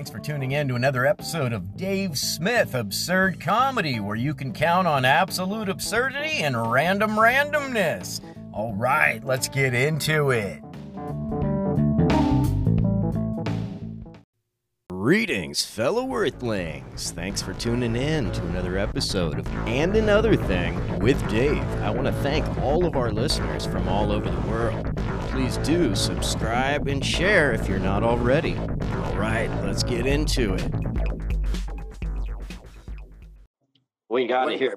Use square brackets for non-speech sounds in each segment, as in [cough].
Thanks for tuning in to another episode of Dave Smith Absurd Comedy, where you can count on absolute absurdity and random randomness. All right, let's get into it. Greetings, fellow Earthlings. Thanks for tuning in to another episode of And Another Thing with Dave. I want to thank all of our listeners from all over the world. Please do subscribe and share if you're not already. All right, let's get into it. We got to hear.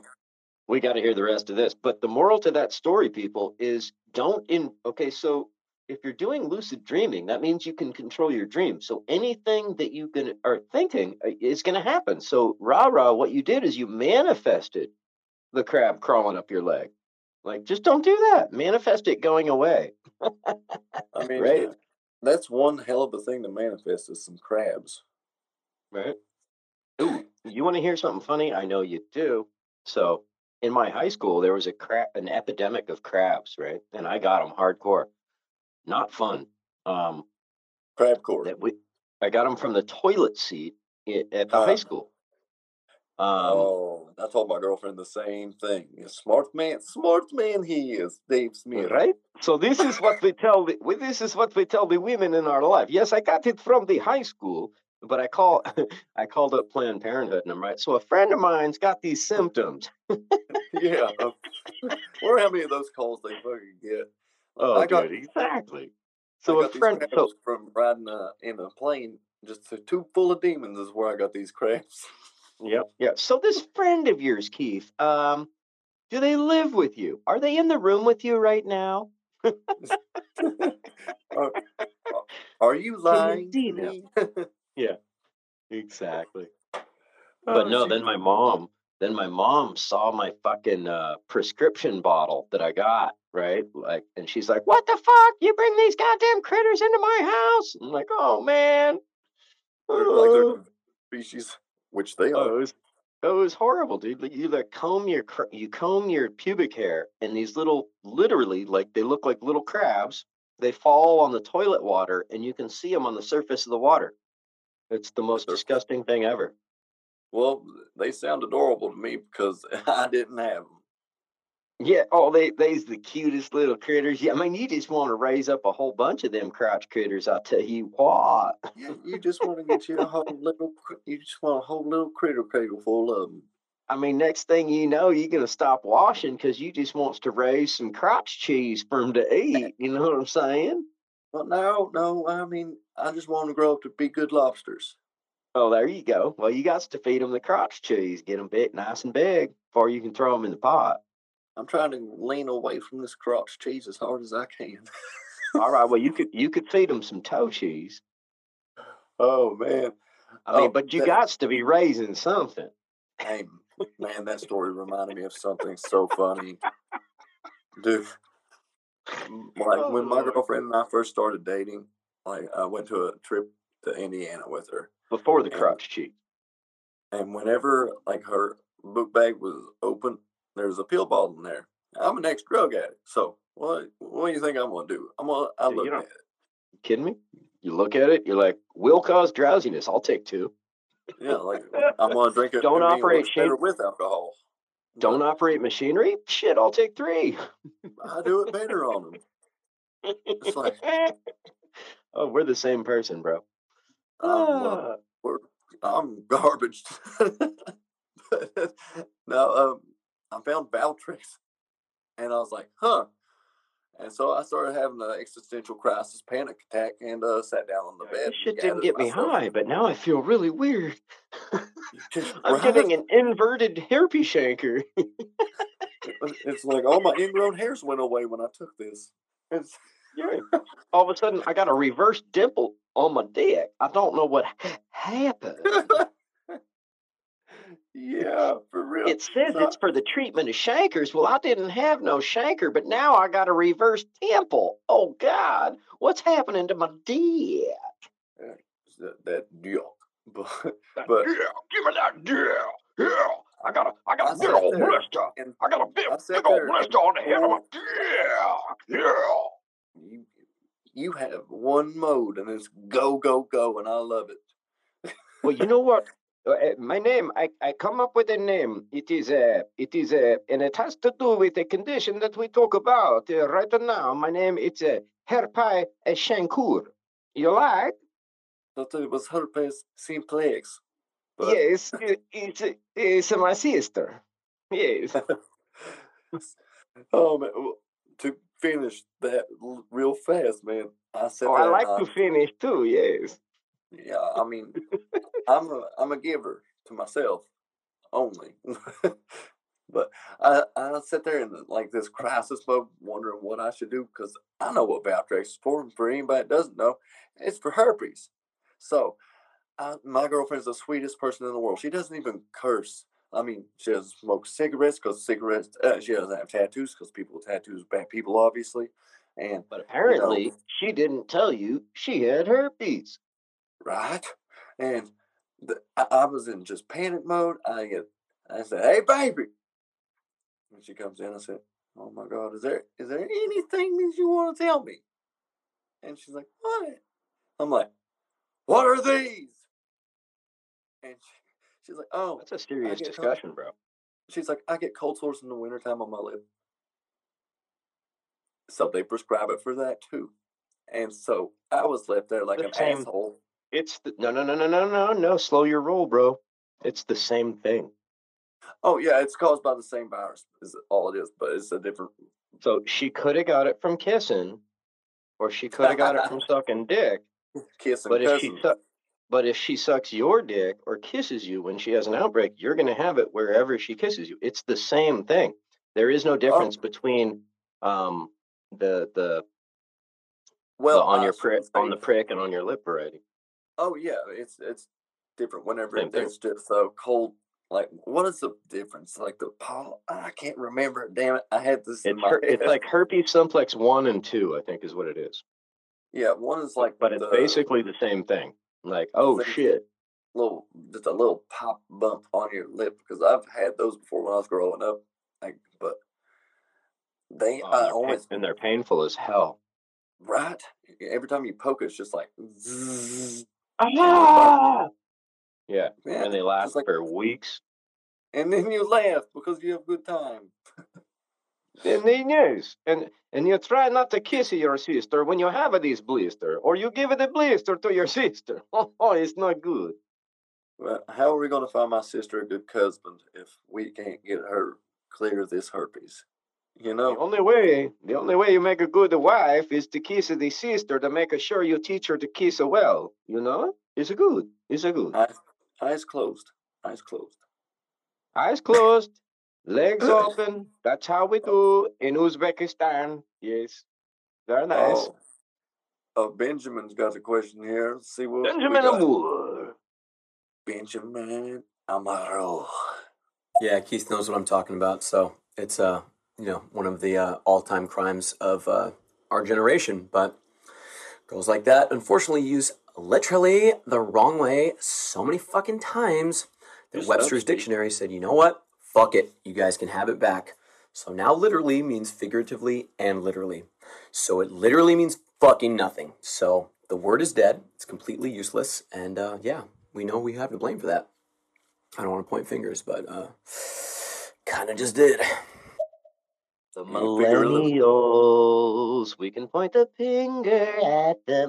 We got to hear the rest of this. But the moral to that story, people, is don't in. Okay, so if you're doing lucid dreaming, that means you can control your dreams. So anything that you can are thinking uh, is going to happen. So rah rah, what you did is you manifested the crab crawling up your leg. Like, just don't do that. Manifest it going away. I [laughs] mean, Right. that's one hell of a thing to manifest is some crabs. Right. Ooh, you want to hear something funny? I know you do. So, in my high school, there was a crab, an epidemic of crabs, right? And I got them hardcore. Not fun. Um, Crab core. that we, I got them from the toilet seat at the high school. Um, oh, I told my girlfriend the same thing. Smart man, smart man he is, Dave Smith. right. So this is what we tell the we- this is what we tell the women in our life. Yes, I got it from the high school, but I call [laughs] I called up Planned Parenthood, and I'm right. So a friend of mine's got these symptoms. [laughs] yeah. I wonder how many of those calls they fucking get. Oh, I got- good, exactly. So a friend, so from riding uh, in a plane, just a tube full of demons is where I got these crabs. Yep. Yeah. So this friend of yours, Keith, um, do they live with you? Are they in the room with you right now? are, [laughs] are you [laughs] lying see to them? me? [laughs] Exactly. Oh, But no, then my mom, then my mom saw my fucking uh, prescription bottle that I got, right? Like, and she's like, "What the fuck? You bring these goddamn critters into my house?" I'm like, "Oh man." They're like they're species, which they Oh, are. Oh, it was, it was horrible, dude. You like comb your you comb your pubic hair, and these little, literally, like they look like little crabs. They fall on the toilet water, and you can see them on the surface of the water. It's the most They're- disgusting thing ever. Well, they sound adorable to me because [laughs] I didn't have them. Yeah. Oh, they they's the cutest little critters. Yeah, I mean, you just want to raise up a whole bunch of them crotch critters. I tell you what. You, you just want to get you a whole little, you just want a whole little critter cradle full of them. I mean, next thing you know, you're gonna stop washing because you just wants to raise some crotch cheese for them to eh. eat. You know what I'm saying? But no, no, I mean, I just want to grow up to be good lobsters. Oh, there you go. Well, you got to feed them the crotch cheese, get them big, nice and big, before you can throw them in the pot. I'm trying to lean away from this crotch cheese as hard as I can. All right. Well, you [laughs] could you could feed them some toe cheese. oh man, I mean, Oh, but you that- got to be raising something. hey man, that story reminded me of something so funny, dude. Like when my Oh. girlfriend and I first started dating, like I went to a trip to Indiana with her, Before the crotch cheese. and whenever like her book bag was open, there was a pill bottle in there. I'm an ex drug addict, so what? What do you think I'm gonna do? I'm gonna I look at it. kidding me? You look at it, you're like, will cause drowsiness. I'll take two. Yeah, like [laughs] I'm gonna drink it. Don't operate what's with alcohol. Don't operate machinery? Shit, I'll take three. I do it better on them. It's like- [laughs] oh, we're the same person, bro. Well, we're, I'm garbage. [laughs] But, no, um, I found Valtrex, and I was like, huh. And so I started having an existential crisis, panic attack, and uh, sat down on the bed. This shit didn't get gathered me high, but now I feel really weird. [laughs] [laughs] I'm right? getting an inverted herpes chancre. It's like all my ingrown hairs went away when I took this. It's, Yeah. All of a sudden, I got a reverse dimple on my dick. I don't know what happened. [laughs] yeah, for real. It says So- it's for the treatment of chancres. Well, I didn't have no chancre, but now I got a reverse dimple. Oh God, what's happening to my dick? that, that deal. [laughs] But, That But- give me that deal. Yeah, I got a, I got I a big old there blister. and I got a big, big old blister on the head of my dick. Yeah. you, you have one mode and it's go, go, go, and I love it. Well, you know what? Uh, uh, my name, I, I come up with a name. It is a, it is a, and it has to do with a condition that we talk about uh, right now. My name, it's a herpes chancre. You like? Thought it was herpes simplex. But... Yes, it, it's, it's my sister. Yes. [laughs] oh man, to finish that real fast, man. I said. Oh, I like to finish too. Yes. Yeah, I mean, I'm a I'm a giver to myself only. [laughs] but I I sit there in like this crisis mode, wondering what I should do because I know what Valtrex is for. For anybody that doesn't know, it's for herpes. So, I, my girlfriend's the sweetest person in the world. She doesn't even curse. I mean, she doesn't smoke cigarettes because cigarettes. Uh, she doesn't have tattoos because people with tattoos are bad people, obviously. And but apparently, you know, she didn't tell you she had herpes right? And the, I, I, was in just panic mode. I get, I said, "Hey, baby," and she comes in. I said, "Oh my God, is there is there anything that you want to tell me?" And she's like, "What?" I'm like, "What are these?" And she, she's like, "Oh, that's a serious discussion, cold. bro." She's like, "I get cold sores in the wintertime on my lip." So they prescribe it for that too. And so I was left there like the an same, asshole. It's the, no, no, no, no, no, no, no. Slow your roll, bro. It's the same thing. Oh yeah, it's caused by the same virus. Is all it is, but it's a different. So she could have got it from kissing, or she could have got it from [laughs] sucking dick. Kissing, but if she su- but if she sucks your dick or kisses you when she has an outbreak, you're going to have it wherever she kisses you. It's the same thing. There is no difference oh. between um, the the well the, on your prick on the prick and on your lip variety. Oh yeah, it's it's different whenever Same it's just so cold. Like, what is the difference? Like the paw, I can't remember. Damn it, I had this. It's, her, it's like herpes simplex one and two, I think, is what it is. Yeah, one is like, but it's basically the same thing. Like, oh shit, little just a little pop bump on your lip because I've had those before when I was growing up. Like, but they oh, uh, always and they're painful as hell. Right. Every time you poke, it's just like. Zzz, Ah! Yeah, yeah, and they last like, for weeks. And then you laugh because you have good time. and then yes, and and you try not to kiss your sister when you have this blister, or you give the blister to your [laughs] sister. Oh, it's not good. Well, how are we going to find my sister a good husband if we can't get her clear of this herpes? You know, the only way, the only way you make a good wife is to kiss the sister to make sure you teach her to kiss well. You know, it's a good, it's a good. Eyes, eyes closed, eyes closed, eyes closed, legs [laughs] open. That's how we do in Uzbekistan. Yes, very nice. Oh, oh Benjamin's got a question here. Let's see what Benjamin Amour. Benjamin Amaro. Yeah, Keith knows what I'm talking about. So it's uh you know one of the uh, all-time crimes of uh, our generation. But girls like that, unfortunately, use literally the wrong way so many fucking times that Webster's dictionary said, you know what? Fuck it. You guys can have it back. So now literally means figuratively and literally. So it literally means fucking nothing. So the word is dead. It's completely useless. And uh, yeah, we know we have to blame for that. I don't want to point fingers, but uh, kind of just did. The millennials, we can point the finger at the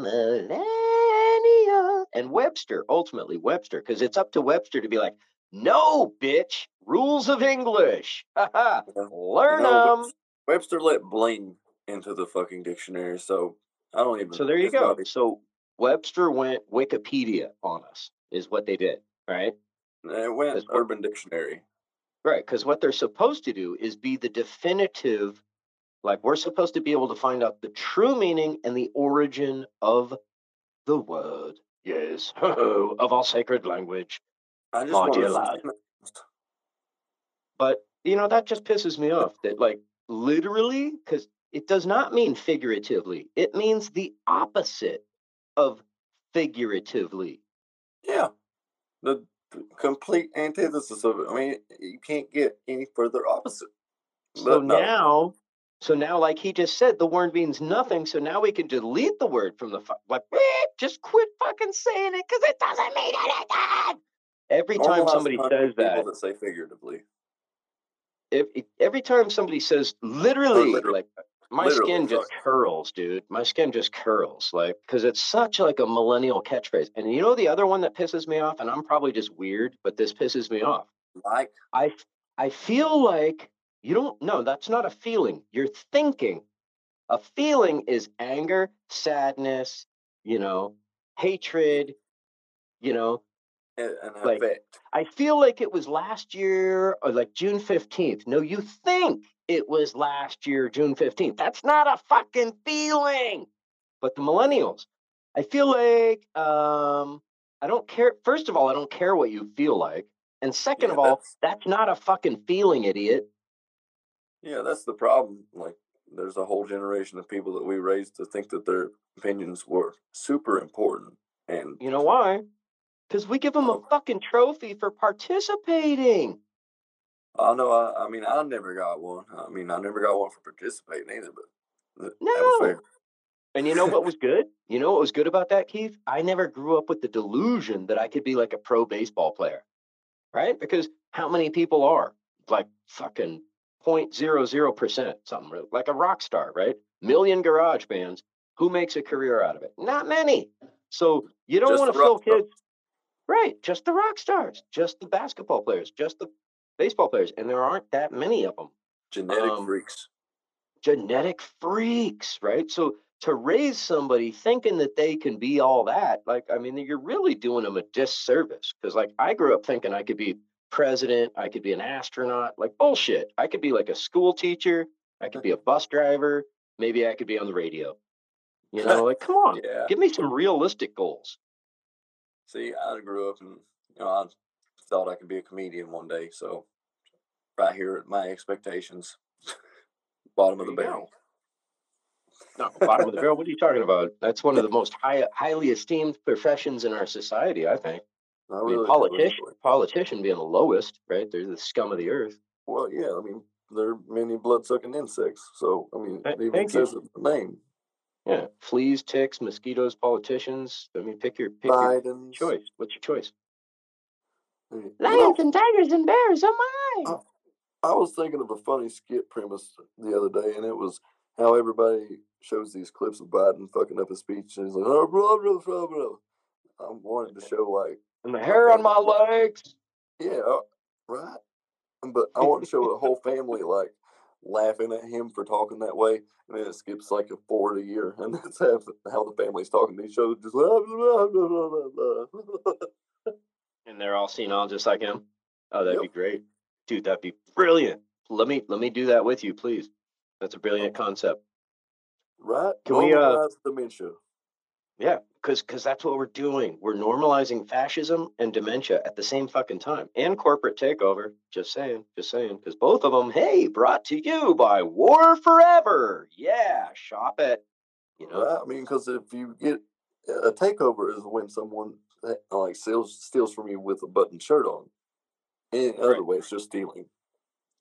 millennials. And Webster, ultimately Webster, because it's up to Webster to be like, no, bitch, rules of English. [laughs] Learn you know, them. Webster let bling into the fucking dictionary, so I don't even. So there you go. So Webster went Wikipedia on us, is what they did, right? It went Urban Dictionary. Right, because what they're supposed to do is be the definitive, like we're supposed to be able to find out the true meaning and the origin of the word. Yes, of our sacred language. I just dear lad. But you know that just pisses me off. That like literally, because it does not mean figuratively. It means the opposite of figuratively. Yeah, the complete antithesis of it. I mean, you can't get any further opposite. So no. now, So now, like he just said, the word means nothing. So now we can delete the word from the fu- like. Just quit fucking saying it because it doesn't mean anything. Every time somebody says that, that say figuratively. if, if- every time somebody says literally, literally. like my Literally, skin just curls, dude. My skin just curls, like because it's such like a millennial catchphrase. And you know the other one that pisses me off, and I'm probably just weird, but this pisses me off. Like I I feel like you don't no, that's not a feeling. You're thinking. A feeling is anger, sadness, you know, hatred, you know. an an Like-. I feel like it was last year or like June 15th. No, you think it was last year, June 15th. That's not a fucking feeling. But the millennials, I feel like um I don't care. First of all, I don't care what you feel like. And second Yeah, of all, that's- that's not a fucking feeling, idiot. Yeah, that's the problem. Like, there's a whole generation of people that we raised to think that their opinions were super important, and You know why? Because we give them a Oh. fucking trophy for participating. I know. I, I mean, I never got one. I mean, I never got one for participating either. But th- that was No. And you know what was good? You know what was good about that, Keith? I never grew up with the delusion that I could be like a pro baseball player, right? Because how many people are like fucking 0.00%, something like a rock star, right? Million garage bands. Who makes a career out of it? Not many. So you don't want to fill kids, right? Just the rock stars, just the basketball players, just the baseball players. And there aren't that many of them Genetic Um, freaks. genetic freaks, right? So to raise somebody thinking that they can be all that, like, I mean, you're really doing them a disservice. Because, like, I grew up thinking I could be president, I could be an astronaut, like, bullshit. I could be like a school teacher, I could be a bus driver, maybe I could be on the radio. You know, like, come [laughs] on, Yeah. give me some realistic goals. See, I grew up and you know I thought I could be a comedian one day. So right here at my expectations, [laughs] bottom of the barrel. No, bottom of the barrel. What are you talking about? That's one of the most high, highly esteemed professions in our society, I think. I I mean, politician, really. politician being the lowest, right? They're the scum of the earth. Well, yeah. I mean, they're many blood sucking insects. So I mean, Th- even you. says the name. Yeah, fleas, ticks, mosquitoes, politicians. I mean, pick your pick your choice. What's your choice? You know, and tigers and bears. Oh my! Oh. I was thinking of a funny skit premise the other day, and it was how everybody shows these clips of Biden fucking up his speech, and he's like, oh, blah, blah, blah, blah. I wanted to show like, And the hair on my legs. yeah, uh, right, but I want to show a whole family like laughing at him for talking that way, and then it skips like a forward a year, and [laughs] that's how, how the family's talking. To these shows just blah, blah, blah, blah, blah, blah. [laughs] And they're all senile, just like him. Oh, that'd Yep. be great, dude. That'd be brilliant. Let me let me do that with you, please. That's a brilliant concept. right. Can we, uh, Normalize dementia? Yeah, because because that's what we're doing. We're normalizing fascism and dementia at the same fucking time, and corporate takeover. Just saying, just saying. Because both of them, hey, brought to you by War Forever. Yeah, shop it. You know, Right? I mean, because if you get a takeover is when someone Uh, like steals steals from you with a button shirt on. In other Right. ways, just stealing.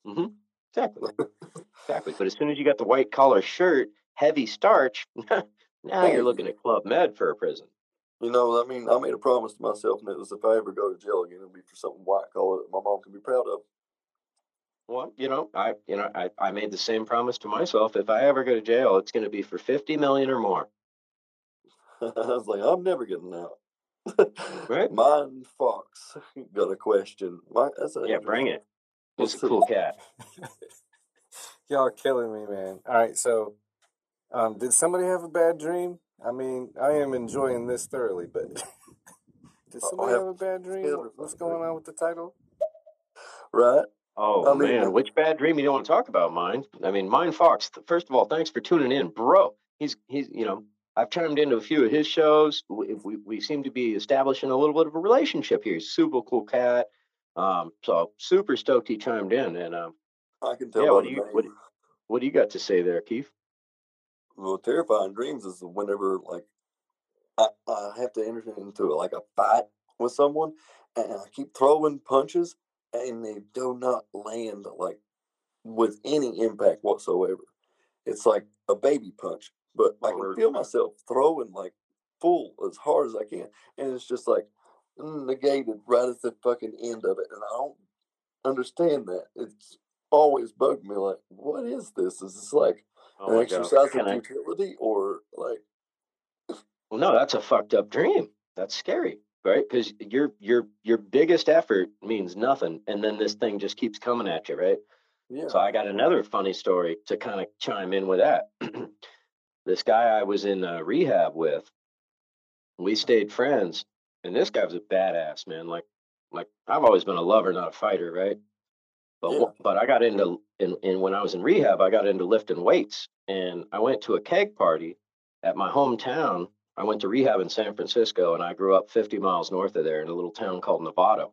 Mm-hmm. exactly, exactly. But as soon as you got the white collar shirt, heavy starch, [laughs] now Hey. you're looking at Club Med for a prison. You know, I mean, I made a promise to myself, and it was if I ever go to jail again, it'll be for something white collar that my mom can be proud of. Well, you know, I you know I, I made the same promise to myself. If I ever go to jail, it's going to be for fifty million or more. [laughs] I was like, I'm never getting out. Right. [laughs] Mine Fox got a question. My, that's a Yeah, bring it. It's a cool cat. [laughs] Y'all are killing me, man. All right, so um, did somebody have a bad dream? I mean, I am enjoying this thoroughly, but [laughs] did somebody have have a bad dream? scared What- of What's going on with the title? Right? Oh I mean, man, which bad dream you don't want to talk about? Mine. I mean, mine. Fox. First of all, thanks for tuning in, bro. He's he's you know I've chimed into a few of his shows. We we, we seem to be establishing a little bit of a relationship here. He's super cool cat. Um, so super stoked he chimed in. And um, I can tell Yeah, what do you- what- what do you got to say there, Keith? well, terrifying dreams is whenever like I, I have to enter into like a fight with someone, and I keep throwing punches, and they do not land like with any impact whatsoever. it's like a baby punch, but I can feel myself throwing like full as hard as I can, and it's just like mm, negated right at the fucking end of it, and I don't understand that. It's always bugged me like, what is this? Is this like Oh an God. exercise I- of futility or like Well, no, that's a fucked up dream. That's scary, right? Because your your your biggest effort means nothing, and then this thing just keeps coming at you, right? yeah? So I got another funny story to kind of chime in with that. [clears throat] this guy I was in uh, rehab with, we stayed friends, and this guy was a badass man. Like, like I've always been a lover, not a fighter, right? But Yeah. but I got into in, in when I was in rehab, I got into lifting weights, and I went to a keg party at my hometown. I went to rehab in San Francisco, and I grew up 50 miles north of there in a little town called Novato.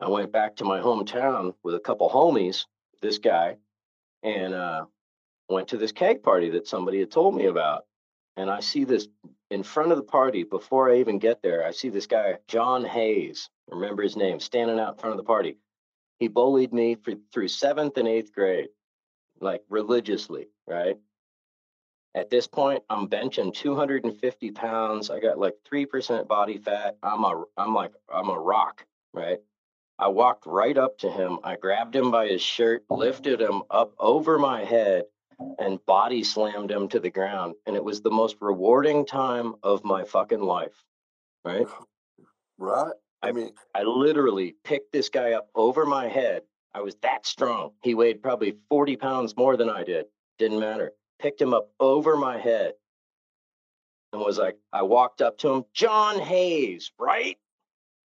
I went back to my hometown with a couple homies, this guy, and uh, went to this keg party that somebody had told me about. And I see this in front of the party before I even get there. I see this guy, John Hayes, remember his name, standing out in front of the party. He bullied me for, through seventh and eighth grade, like religiously, right? At this point, I'm benching 250 pounds. I got like 3% body fat. I'm a, I'm like, I'm a rock, right? I walked right up to him. I grabbed him by his shirt, lifted him up over my head, and body slammed him to the ground. And it was the most rewarding time of my fucking life, right? right? I mean, I literally picked this guy up over my head. I was that strong. He weighed probably 40 pounds more than I did. Didn't matter. Picked him up over my head and was like, I walked up to him, John Hayes, right?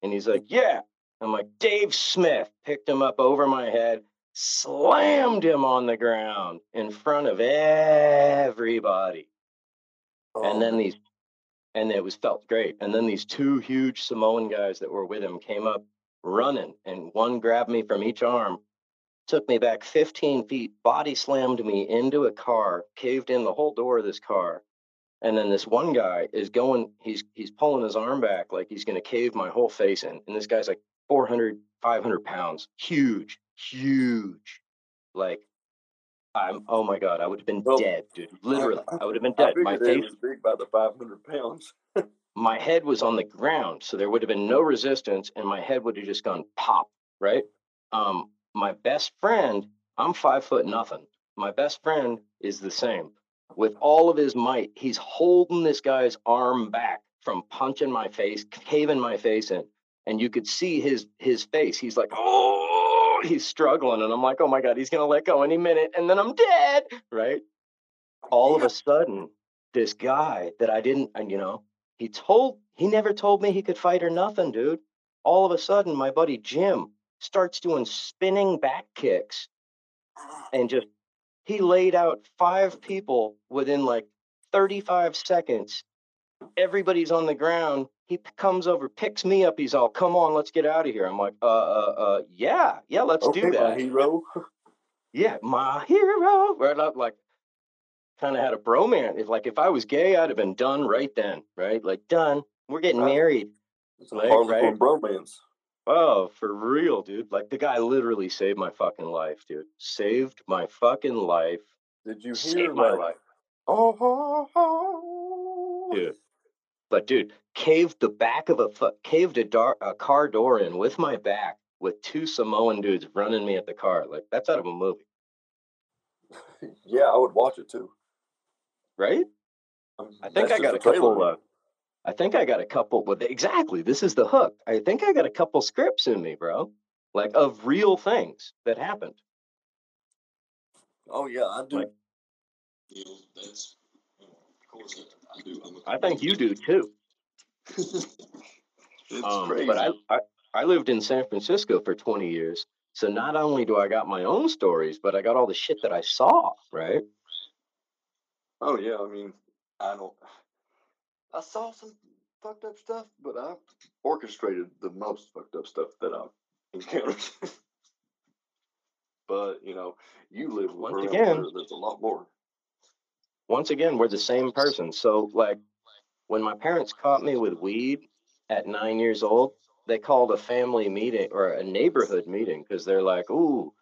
And he's like, Yeah. I'm like, Dave Smith. Picked him up over my head, slammed him on the ground in front of everybody. And um, then these and it was felt great. And then these two huge samoan guys that were with him came up running and one grabbed me from each arm took me back 15 feet body slammed me into a car caved in the whole door of this car. And then this one guy is going he's he's pulling his arm back like he's going to cave my whole face in and this guy's like 400 500 pounds huge huge like i'm oh my god i would have been Well, dead dude literally I- i would have been dead my face was big by the 500 pounds. [laughs] my head was on the ground, so there would have been no resistance, and my head would have just gone pop, right? Um, my best friend, I'm five foot nothing. My best friend is the same. With all of his might, he's holding this guy's arm back from punching my face, caving my face in, and you could see his his face. He's like, oh, [laughs] he's struggling, and I'm like, oh my god, he's gonna let go any minute, and then I'm dead, right? All of a sudden, this guy that I didn't, and you know, he told he never told me he could fight or nothing, dude. All of a sudden, my buddy Jim starts doing spinning back kicks and just he laid out five people within like 35 seconds. Everybody's on the ground. He comes over, picks me up. He's all, "Come on, let's get out of here." I'm like, "Uh, uh, uh, yeah, yeah, let's okay, do my that." hero. [laughs] yeah, my hero. Right up, like, kind of had a bromance. If like if I was gay, I'd have been done right then, right? Like done. We're getting Right. married. It's a Right, bromance. Oh, for real, dude. Like the guy literally saved my fucking life, dude. Saved my fucking life. Did you hear Saved my like, life, oh, oh, oh. dude. But dude, caved the back of a caved a, dar- a car door in with my back with two Samoan dudes running me at the car. Like that's out of a movie, [laughs] Yeah, I would watch it too. right? Um, I think I got a couple. Uh, I think I got a couple. With exactly, this is the hook. I think I got a couple scripts in me, bro. Like of real things that happened. Oh yeah, I do. Like- know, that's of course I, I do. I'm a I think you do too. [laughs] it's Um, crazy. but I, I I lived in San Francisco for 20 years. So not only do I got my own stories, but I got all the shit that I saw, right? oh yeah, I mean, I don't. I saw some fucked up stuff, but I orchestrated the most fucked up stuff that I've encountered. [laughs] but you know, you live Once again- there's a lot more. Once again, we're the same person. So like when my parents caught me with weed at 9 years old, they called a family meeting or a neighborhood meeting because they're like, "Ooh,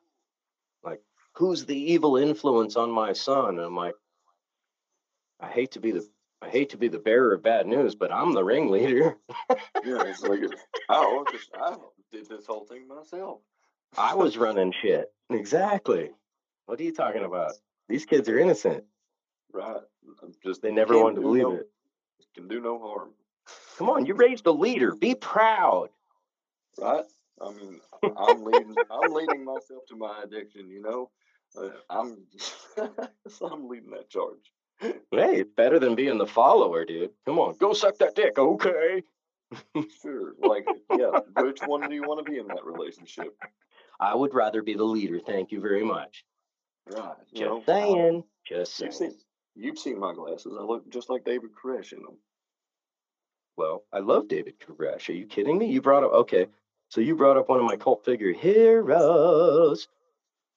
like who's the evil influence on my son? And I'm like, I hate to be the I hate to be the bearer of bad news, but I'm the ringleader. Yeah, it's like I orchest- I did this whole thing myself. I was running shit. Exactly. What are you talking about? These kids are innocent. Right. I'm just They never wanted to believe no- it. Can do no harm. Come on, you raised a leader. Be proud. Right. I mean, [laughs] I'm leading. I'm leading myself to my addiction. You know, uh, I'm. so [laughs] I'm leading that charge. Hey, it's better than being the follower, dude. Come on, go suck that dick. Okay. Sure. Like, yeah. Which one do you want to be in that relationship? I would rather be the leader. Thank you very much. Right. You Just know, saying. Just You've saying. seen. You've seen my glasses. I look just like David Koresh in them. Well, I love David Koresh. Are you kidding me? You brought up okay. So you brought up one of my cult figure heroes.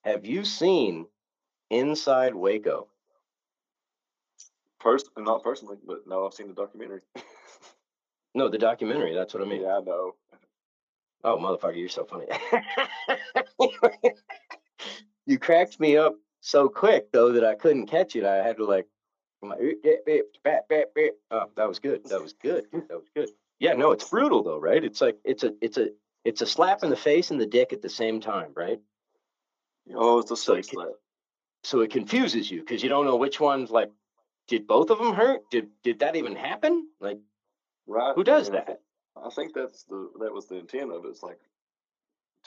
Have you seen Inside Waco? Pers- not personally, but no, I've seen the documentary. [laughs] No, the documentary. That's what I mean. yeah, I know. Oh, motherfucker, you're so funny. [laughs] you cracked me up so quick though that I couldn't catch it. I had to like, I'm like, "Eh, eh, eh, bat, bat, bat." oh, that was good. That was good. That was good. Yeah, no, it's brutal though, right? It's like it's a it's a it's a slap in the face and the dick at the same time, right? Oh, it's a So it slap. So it confuses you because you don't know which one's like. Did both of them hurt? Did did that even happen? Like, Right. who does that? I think that's the that was the intent of it. It's like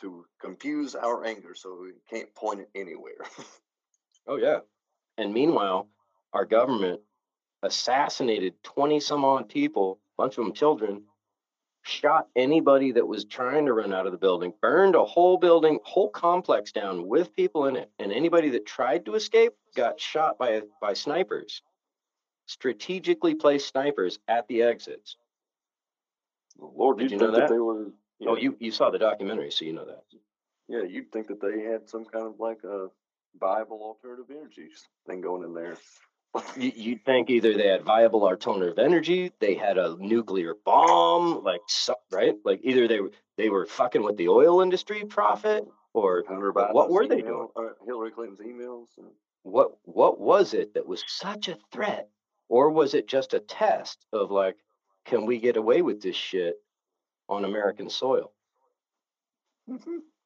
to confuse our anger so we can't point it anywhere. [laughs] Oh yeah. And meanwhile, our government assassinated 20 some odd people, a bunch of them children, shot anybody that was trying to run out of the building, burned a whole building, whole complex down with people in it. And anybody that tried to escape got shot by by snipers. Strategically placed snipers at the exits. Lord, Did you know that? that? they were. Oh, yeah, Oh, you you saw the documentary, so you know that. yeah, you'd think that they had some kind of like a Bible alternative energy thing going in there. You, you'd think either they had viable alternative energy, they had a nuclear bomb, like right? Like either they were they were fucking with the oil industry profit, or what were they email- uh, Hillary Clinton's emails. And, what what was it that was such a threat, or was it just a test of like, can we get away with this shit on American soil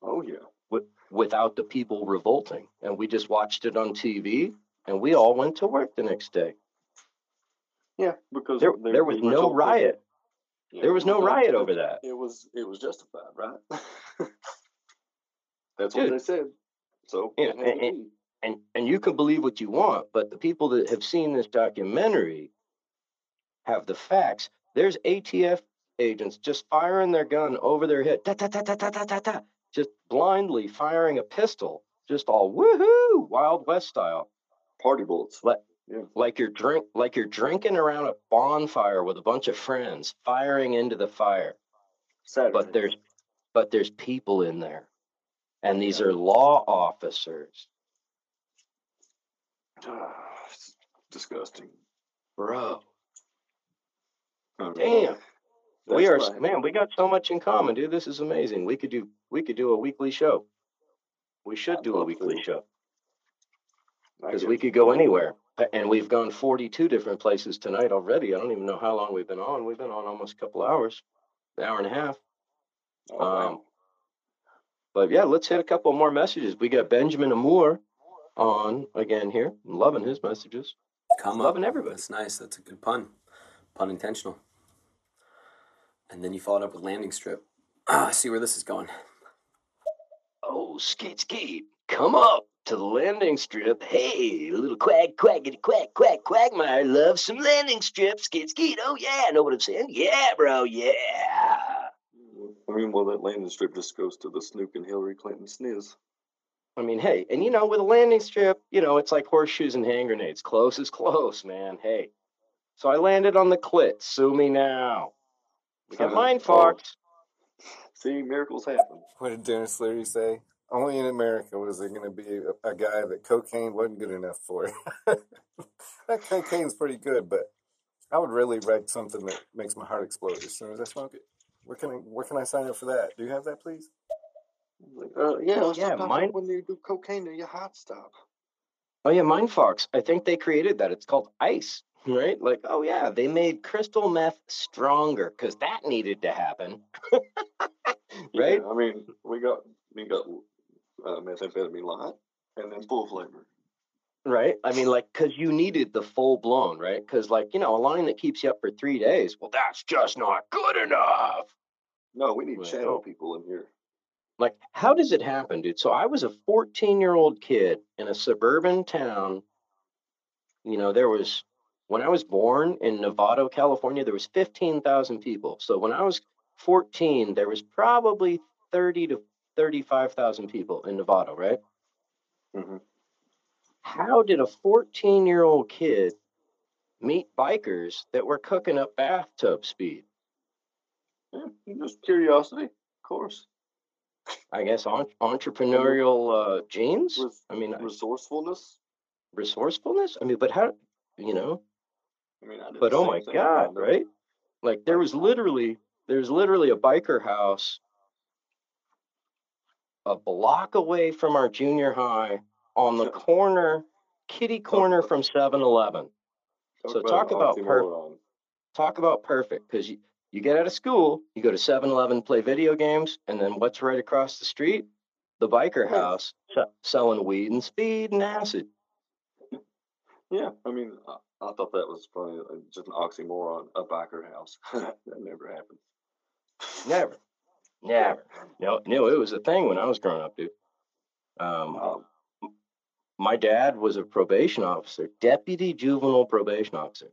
oh yeah, wi- without the people revolting? And we just watched it on TV, and we all went to work the next day. Yeah, because there, there was no riot. Yeah, there was no riot over that. It was it was justified, right? [laughs] That's Dude. what they said. So yeah, and, and, and and you can believe what you want, but the people that have seen this documentary have the facts. There's ATF agents just firing their gun over their head, da, da, da, da, da, da, da, just blindly firing a pistol, just all woohoo, Wild West style party bullets. Let- yeah. like you're drink like you're drinking around a bonfire with a bunch of friends, firing into the fire. Saturday. But there's but there's people in there, and these are law officers, ah, it's disgusting. bro. Damn. we are man, we got so much in common, dude. This is amazing. We could do we could do a weekly show. We should do a weekly show because we could go anywhere. And we've gone 42 different places tonight already. I don't even know how long we've been on. We've been on almost a couple hours, an hour and a half. Oh, wow. Um, but yeah, let's hit a couple more messages. We got Benjamin Amour on again here. I'm loving his messages. Come Loving up. everybody. That's nice. That's a good pun. Pun intentional. And then you followed up with landing strip. Ah, I see where this is going. Oh, skate, skate, come up to the landing strip. Hey, little quack, quackity, quack, quack, quagmire, love some landing strips. Skate, skid. oh yeah, know what I'm saying? Yeah, bro, yeah. I mean, well, that landing strip just goes to the Snook and Hillary Clinton sniz. I mean, hey, and you know, with a landing strip, you know, it's like horseshoes and hand grenades. Close is close, man. Hey. So I landed on the clit. Sue me now. We got Uh, [laughs] mind oh. fucked. See, miracles happen. What did Denis Leary say? Only in America was there going to be a, a guy that cocaine wasn't good enough for. [laughs] that cocaine's pretty good, but I would really write something that makes my heart explode as soon as I smoke it. Where can I where can I sign up for that? Do you have that, please? Like, uh, yeah, Yeah, sometimes mine- when you do cocaine, your heart stop. Oh yeah, Mindfox. I think they created that. It's called ice, right? Like, oh yeah, they made crystal meth stronger because that needed to happen, [laughs] right? Yeah, I mean, we got we got uh, methamphetamine light and then full flavor. Right? I mean, like, because you needed the full blown, right? Because, like, you know, a line that keeps you up for three days, well, that's just not good enough. No, we need Well, shadow people in here. Like, how does it happen, dude? So I was a 14 year old kid in a suburban town. You know, there was, when I was born in Novato, California, there was 15,000 people. So when I was 14, there was probably 30 to 35,000 people in Novato, right? hmm How did a 14 year old kid meet bikers that were cooking up bathtub speed? Yeah, just curiosity, of course. I guess en- entrepreneurial uh, genes. Res- I mean, resourcefulness. resourcefulness. I mean, but how, you know? I mean, I But oh my god, right? Like there was literally there's literally a biker house a block away from our junior high on the corner, kitty corner from 7-Eleven. So talk about per- oxymoron. Talk about perfect because you, you get out of school, you go to 7-Eleven, play video games, and then what's right across the street? The biker house se- selling weed and speed and acid. Yeah, I mean, I, I thought that was funny. Just an oxymoron, a biker house. [laughs] that never happened. Never. Never. No, no, it was a thing when I was growing up, dude. Um, my dad was a probation officer, deputy juvenile probation officer.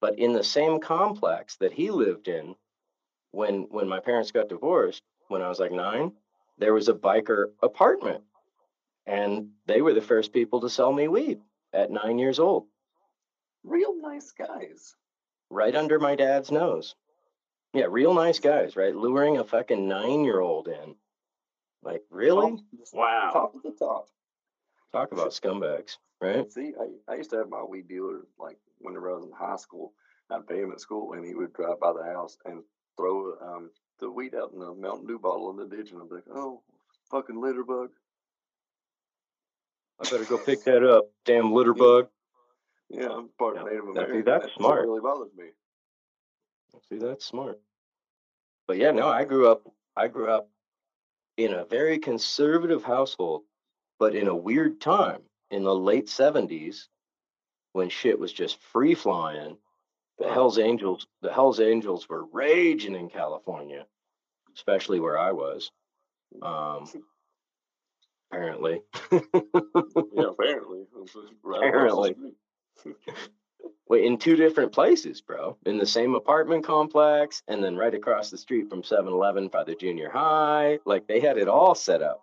But in the same complex that he lived in when when my parents got divorced, when I was like nine, there was a biker apartment. And they were the first people to sell me weed at nine years old, real nice guys. right under my dad's nose. Yeah, real nice guys, right? Luring a fucking nine year old in. Like, really? Top, Wow. top of the top. Talk about [laughs] scumbags, right? See, I, I used to have my weed dealer like whenever I was in high school. I'd pay him at school, and he would drive by the house and throw um, the weed out in a Mountain Dew bottle in the ditch, and I'd be like, "Oh, fucking litter bug." I better go pick that up, damn litter [laughs] bug. Yeah, I'm part Yeah, Native American. see, that's that smart. Really bothers me. See, that's smart. But yeah, no, I grew up. I grew up in a very conservative household, but in a weird time in the late seventies, when shit was just free flying. The Hell's Angels, the Hell's Angels were raging in California, especially where I was. Um, [laughs] apparently. Yeah, [laughs] apparently. Right Apparently. [laughs] in two different places, bro. In the same apartment complex, and then right across the street from 7 Eleven by the junior high. Like they had it all set up.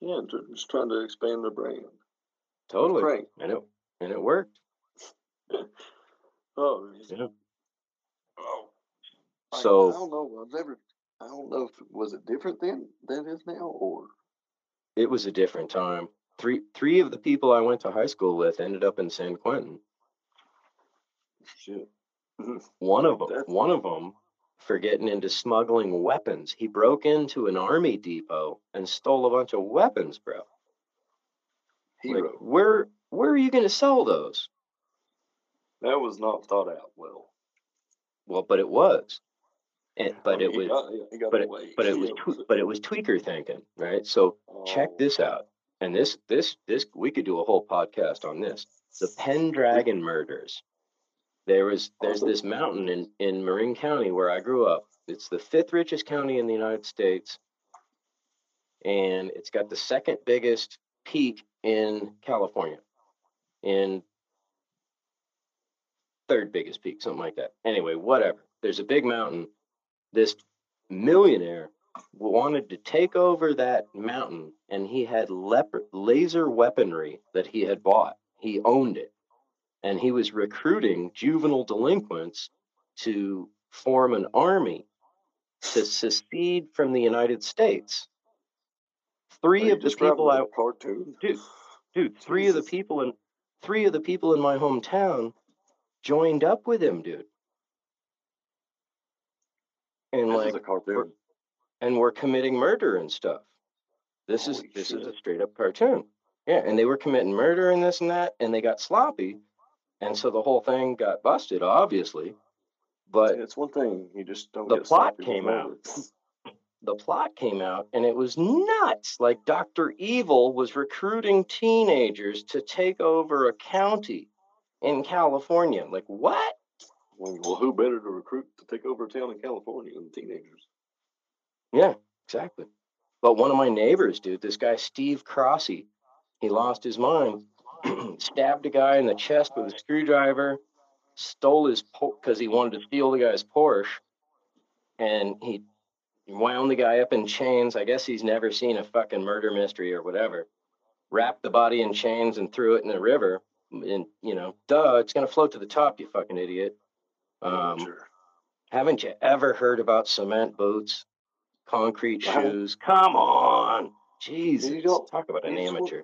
Yeah, just trying to expand their brand. Totally. Great. And it and it worked. [laughs] Oh, Yeah. oh. I- So- I don't know. I've never. I don't know if was it different then than it is now, or It was a different time. Three three of the people I went to high school with ended up in San Quentin. Shit. [laughs] One of them, That's- one of them, for getting into smuggling weapons. He broke into an army depot and stole a bunch of weapons, bro. Like, where where are you going to sell those? that was not thought out well. Well, but it was. And, [laughs] I but mean, it was got- he got but it, away, but it was [laughs] but it was tweaker thinking, right? So check oh, this out. And this this this we could do a whole podcast on this. The Pendragon murders. There was there's this mountain in in Marin County where I grew up. It's the fifth richest county in the United States, and it's got the second biggest peak in California, and third biggest peak, something like that. Anyway, whatever. There's a big mountain. This millionaire wanted to take over that mountain and he had leopard laser weaponry that he had bought. He owned it. And he was recruiting juvenile delinquents to form an army to secede from the United States. Three of the people I cartoon. Dude, dude, [laughs] three of the people in three of the people in my hometown joined up with him, dude. And This like is a cartoon. and were committing murder and stuff. This is Holy this is a straight up cartoon. Yeah, and they were committing murder and this and that, and they got sloppy, and so the whole thing got busted, obviously. But it's one thing you just don't. the plot came out. [laughs] the plot came out and it was nuts. Like Dr. Evil was recruiting teenagers to take over a county in California. Like, what? Well, who better to recruit to take over a town in California than teenagers? Yeah, exactly. But one of my neighbors, dude, this guy, Steve Crossy, he lost his mind, [clears throat] stabbed a guy in the chest with a screwdriver, stole his because he wanted to steal the guy's Porsche, and he wound the guy up in chains. I guess he's never seen a fucking murder mystery or whatever. Wrapped the body in chains and threw it in the river. And you know, duh, it's gonna float to the top, you fucking idiot. Um, sure. haven't you ever heard about cement boots, concrete shoes? Come on, Jesus! don't- Talk about an you amateur.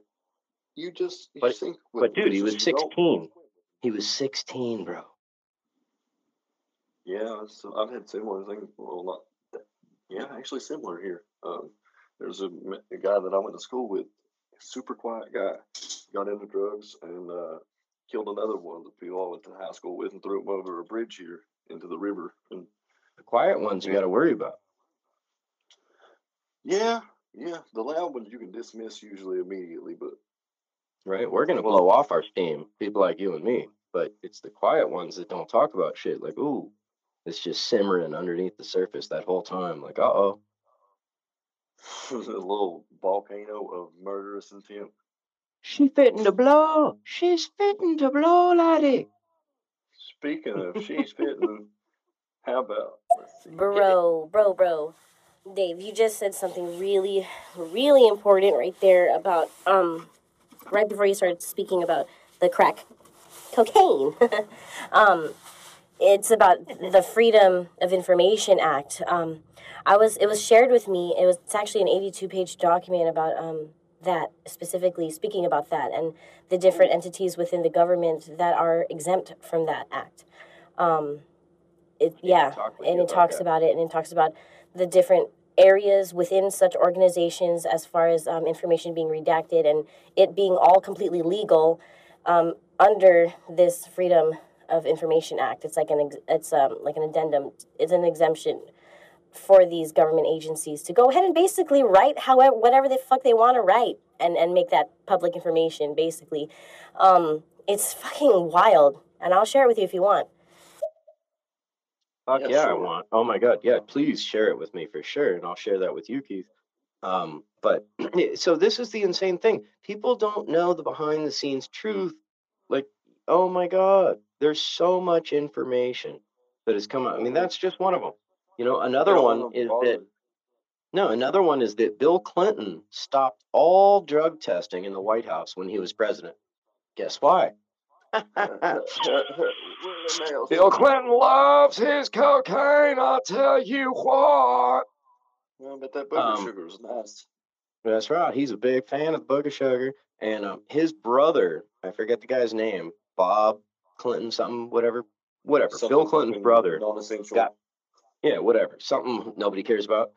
You just. You But- think But dude, he was 16. He was 16, bro. Yeah, so I've had similar things. Well, not yeah, actually similar here. Um, there's a guy that I went to school with, super quiet guy, got into drugs and uh, killed another one of the people I went to high school with and threw him over a bridge here into the river. And The quiet ones you got to worry about. yeah, yeah, the loud ones you can dismiss usually immediately, but right? We're gonna blow off our steam, people like you and me. But it's the quiet ones that don't talk about shit. Like, ooh, it's just simmering underneath the surface that whole time. Like, uh oh. [laughs] a little volcano of murderous intent. She fitting to blow. She's fitting to blow, laddie. Speaking of [laughs] she's fitting, how about. Bro, bro, bro. Dave, you just said something really, really important right there about um right before you started speaking about the crack cocaine. [laughs] um it's about the Freedom of Information Act. Um I was it was shared with me. It was it's actually an 82 page document about um that specifically speaking about that and the different entities within the government that are exempt from that act. Um it, yeah, and it talks that. about it and it talks about the different areas within such organizations as far as um, information being redacted and it being all completely legal um, under this freedom of information act. It's like an ex- it's um, like an addendum it's an exemption for these government agencies to go ahead and basically write however whatever the fuck they want to write and and make that public information basically. Um, it's fucking wild and i'll share it with you if you want Fuck Yeah, yeah, I want. Oh my god, yeah, please share it with me for sure, and I'll share that with you, Keith. Um, but [clears throat] so this is the insane thing. People don't know the behind the scenes truth. Like, oh my god, there's so much information that has come out. I mean, that's just one of them. You know, another one is that no, another one is that Bill Clinton stopped all drug testing in the White House when he was president. Guess why? Bill Clinton loves his cocaine, I'll tell you what. Yeah, but that booger Um, sugar is nice. That's right. He's a big fan of Booger Sugar. And um, his brother, I forget the guy's name, Bob Clinton, something, whatever, whatever. Bill Clinton's brother Non-essential. got, yeah, whatever, something nobody cares about.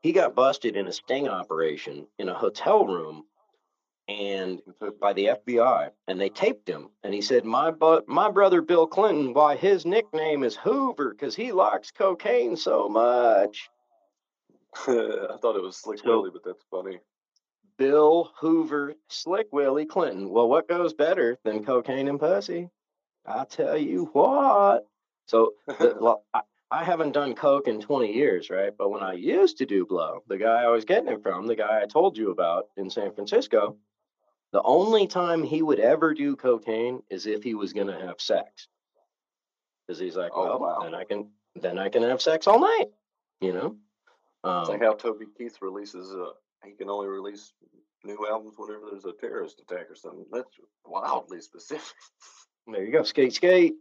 He got busted in a sting operation in a hotel room and by the FBI, and they taped him. And he said, "My bu- my brother Bill Clinton, why his nickname is Hoover because he likes cocaine so much." [laughs] I thought it was Slick So- Willie, but that's funny. Bill Hoover, Slick Willie Clinton. Well, what goes better than cocaine and pussy? I tell you what. So, the, [laughs] I, I haven't done coke in 20 years, right? But when I used to do blow, the guy I was getting it from, the guy I told you about in San Francisco, the only time he would ever do cocaine is if he was going to have sex. Because he's like, Oh, well, wow. then I can then I can have sex all night, you know. Um, It's like how Toby Keith releases. Uh, he can only release new albums whenever there's a terrorist attack or something. That's wildly specific. [laughs] there you go, skate, skate.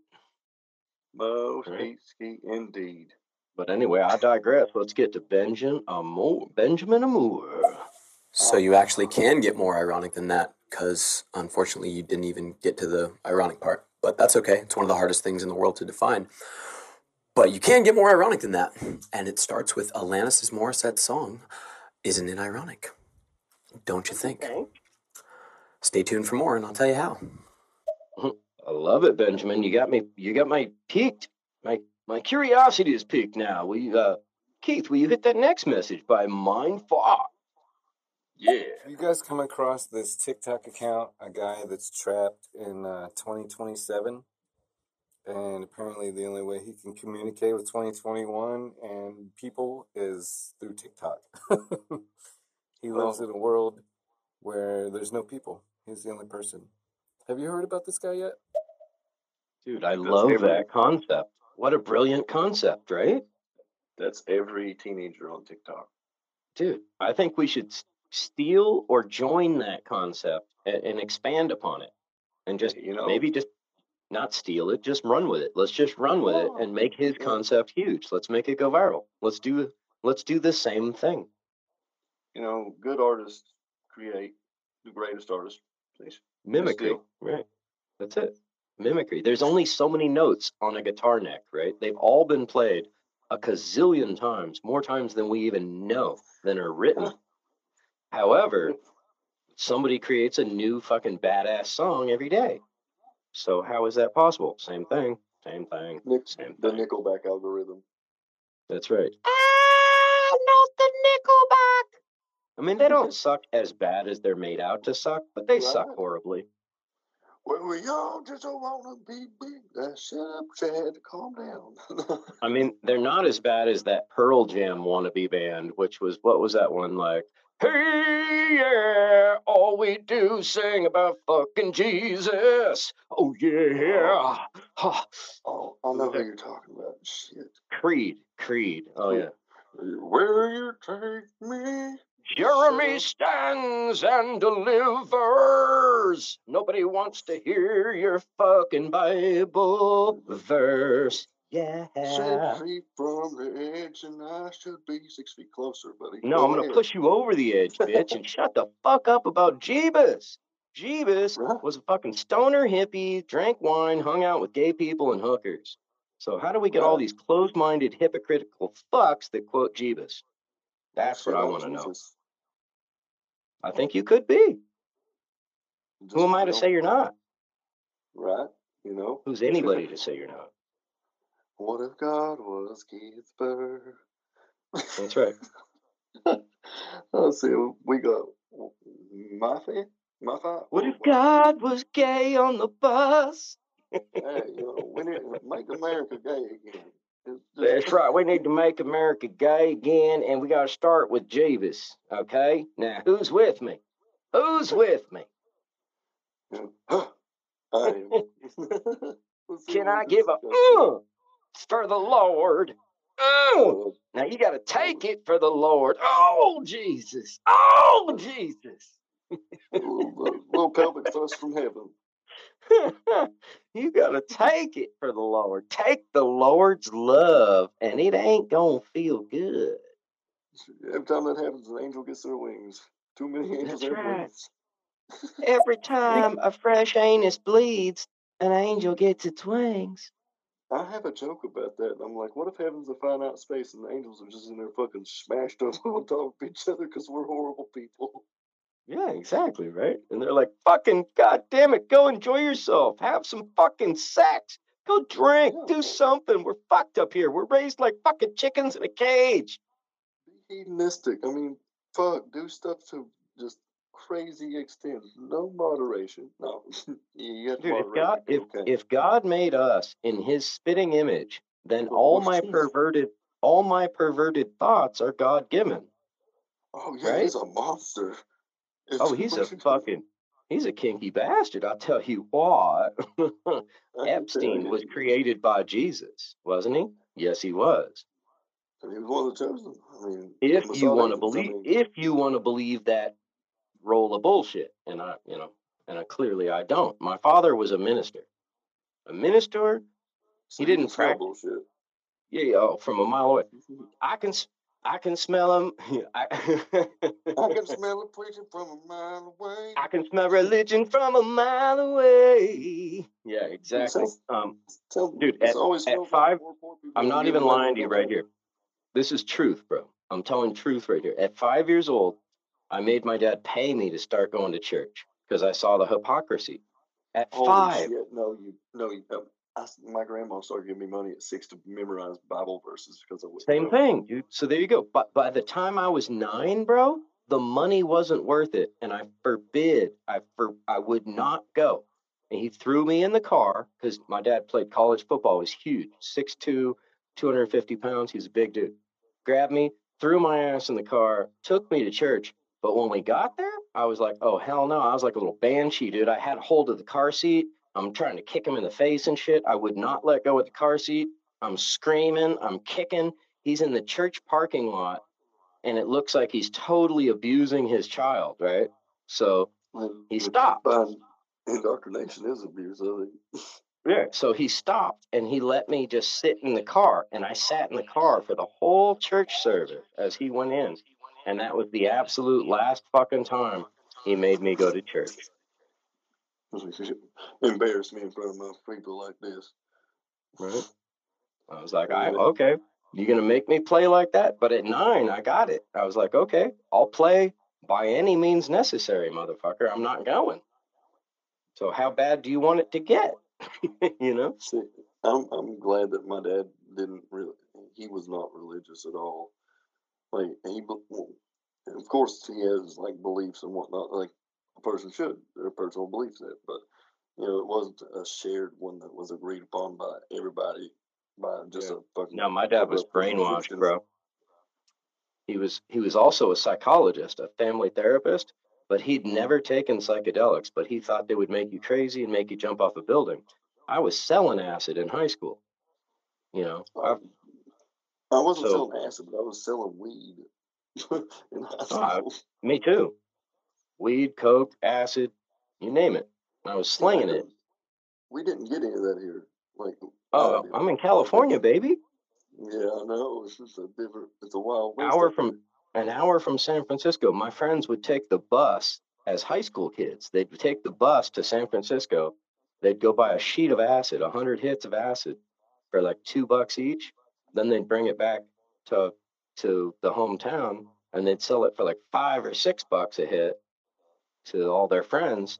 Mo, Right. skate, skeet, indeed. But anyway, I digress. Let's get to Benjamin Amour. Benjamin Amour. So you actually can get more ironic than that because unfortunately you didn't even get to the ironic part. But that's okay. It's one of the hardest things in the world to define. But you can get more ironic than that. And it starts with Alanis Morissette's song, Isn't It Ironic? Don't you think? Stay tuned for more, and I'll tell you how. [laughs] I love it, Benjamin. You got me. You got my peaked. My my curiosity is peaked now. Will you, uh, Keith? Will you hit that next message by Mind Fog? Yeah. You guys come across this TikTok account, a guy that's trapped in uh, 2027, and apparently the only way he can communicate with 2021 and people is through TikTok. [laughs] he lives Oh. in a world where there's no people. He's the only person. Have you heard about this guy yet? Dude, I That's love every- that concept. What a brilliant concept, right? That's every teenager on TikTok. Dude, I think we should s- steal or join that concept and, and expand upon it, and just You know, maybe just not steal it, just run with it. Let's just run with it and make his concept huge. Let's make it go viral. Let's do let's do the same thing. you know, good artists create the greatest artists. Please. Mimicry, right? That's it. Mimicry. There's only so many notes on a guitar neck, right? They've all been played a gazillion times, more times than we even know than are written. However, somebody creates a new fucking badass song every day. So how is that possible? Same thing, same thing, Nick, same the thing. Nickelback algorithm. That's right. Ah, not the Nickelback. I mean, they don't suck as bad as they're made out to suck, but they suck horribly. When we all just wanna be big, shut up, Chad, calm down. I mean, they're not as bad as that Pearl Jam wannabe band, which was what was that one like? Hey, yeah, all we do sing about fucking Jesus. Oh yeah, Ha. [sighs] oh, I know who you're talking about. Shit. Creed, Creed. Oh yeah. Where you take me? Jeremy stands and delivers. Nobody wants to hear your fucking Bible verse. Yeah. Six feet from the edge, and I should be six feet closer, buddy. No, Go I'm gonna push you over the edge, bitch, and shut the fuck up about Jeebus. Jeebus [laughs] Right. was a fucking stoner hippie, drank wine, hung out with gay people and hookers. So how do we get all these closed-minded, hypocritical fucks that quote Jeebus? That's what I want to know. I think you could be. Just, Who am I to know, say you're not? Right? You know? Who's anybody to say you're not? What if God was Gettysburg? That's right. [laughs] Let's see. We got my five. What if oh, God was gay on the bus? Hey, you know, we need to make America gay again. Just- That's right. We need to make America gay again, and we got to start with Jeebus. Okay. Now, who's with me? Who's with me? [laughs] I am. [laughs] Let's see Can I give a for the Lord? Uh, Now you got to take it for the Lord. Oh Jesus! Oh Jesus! little, little, pelvic thrust from heaven. [laughs] you got to take it for the Lord. Take the Lord's love, and it ain't gonna feel good. Every time that happens, an angel gets their wings. Too many angels That's have right. wings. Every [laughs] time a fresh anus bleeds, an angel gets its wings. I have a joke about that. I'm like, what if heaven's a finite space and the angels are just in there fucking smashed up [laughs] on top of each other because we're horrible people? Yeah, exactly, right? And they're like, fucking goddamn it, go enjoy yourself. Have some fucking sex. Go drink. Yeah. Do something. We're fucked up here. We're raised like fucking chickens in a cage. Be hedonistic. I mean, fuck, do stuff to just crazy extent. No moderation. No, [laughs] you Dude, if. God if okay. if God made us in his spitting image, then Oh, all my perverted all my perverted thoughts are God given. oh yeah, right? he's a monster. If Oh, he's a fucking he's a kinky bastard, I'll tell you what. I can tell Epstein was created by Jesus, wasn't he? Yes, he was. He was one of the chosen. I mean, If you want to Evans, I believe, mean, if you want to believe that roll of bullshit, and I, you know, and I, clearly I don't. My father was a minister. A minister, he didn't practice- bullshit. yeah, oh, from a mile away. I can, I can smell him. [laughs] I, I can [laughs] smell a preaching from a mile away. I can smell religion from a mile away. Yeah, exactly. Um, Dude, it's at- always at five- poor, poor people I'm not even lying to you right here. This is truth, bro. I'm telling truth right here. At five years old, I made my dad pay me to start going to church because I saw the hypocrisy. At Holy five, shit! No, you no, you. Um, I, my grandma started giving me money at six to memorize Bible verses because I was same thing, dude. So there you go. But by the time I was nine, bro, the money wasn't worth it, and I forbid, I for, I would not go. And he threw me in the car because my dad played college football. He was huge, 6'2", 250 pounds. He's a big dude. Grabbed me, threw my ass in the car, took me to church. But when we got there, I was like, oh hell no! I was like a little banshee, dude. I had hold of the car seat. I'm trying to kick him in the face and shit. I would not let go of the car seat. I'm screaming. I'm kicking. He's in the church parking lot, and it looks like he's totally abusing his child, right? So he stopped. indoctrination is abuse. I think. [laughs] Yeah. So he stopped and he let me just sit in the car. And I sat in the car for the whole church service as he went in. And that was the absolute last fucking time he made me go to church. [laughs] Embarrass me in front of my people like this. Right. I was like, I okay, you're gonna make me play like that? But at nine, I got it. I was like, okay, I'll play by any means necessary, motherfucker. I'm not going. So how bad do you want it to get? [laughs] you know? See, I'm I'm glad that my dad didn't really. He was not religious at all. Like he, of course, he has like beliefs and whatnot. Like a person should, their personal belief set. But you know, it wasn't a shared one that was agreed upon by everybody. By just a fucking. No, my dad was brainwashed, bro. He was he was also a psychologist, a family therapist, but he'd never taken psychedelics, but he thought they would make you crazy and make you jump off a building. I was selling acid in high school. You know, I, Um, I wasn't So- selling acid, but I was selling weed [laughs] in high I- school. me too. Weed, coke, acid, you name it. I was slinging it. We didn't get any of that here. Like, Oh. I'm in California, baby. yeah, I know. It's just a different. It's a wild west. Hour from an hour from San Francisco. My friends would take the bus as high school kids. They'd take the bus to San Francisco. They'd go buy a sheet of acid, a hundred hits of acid, for like two bucks each. Then they'd bring it back to to the hometown, and they'd sell it for like five or six bucks a hit to all their friends,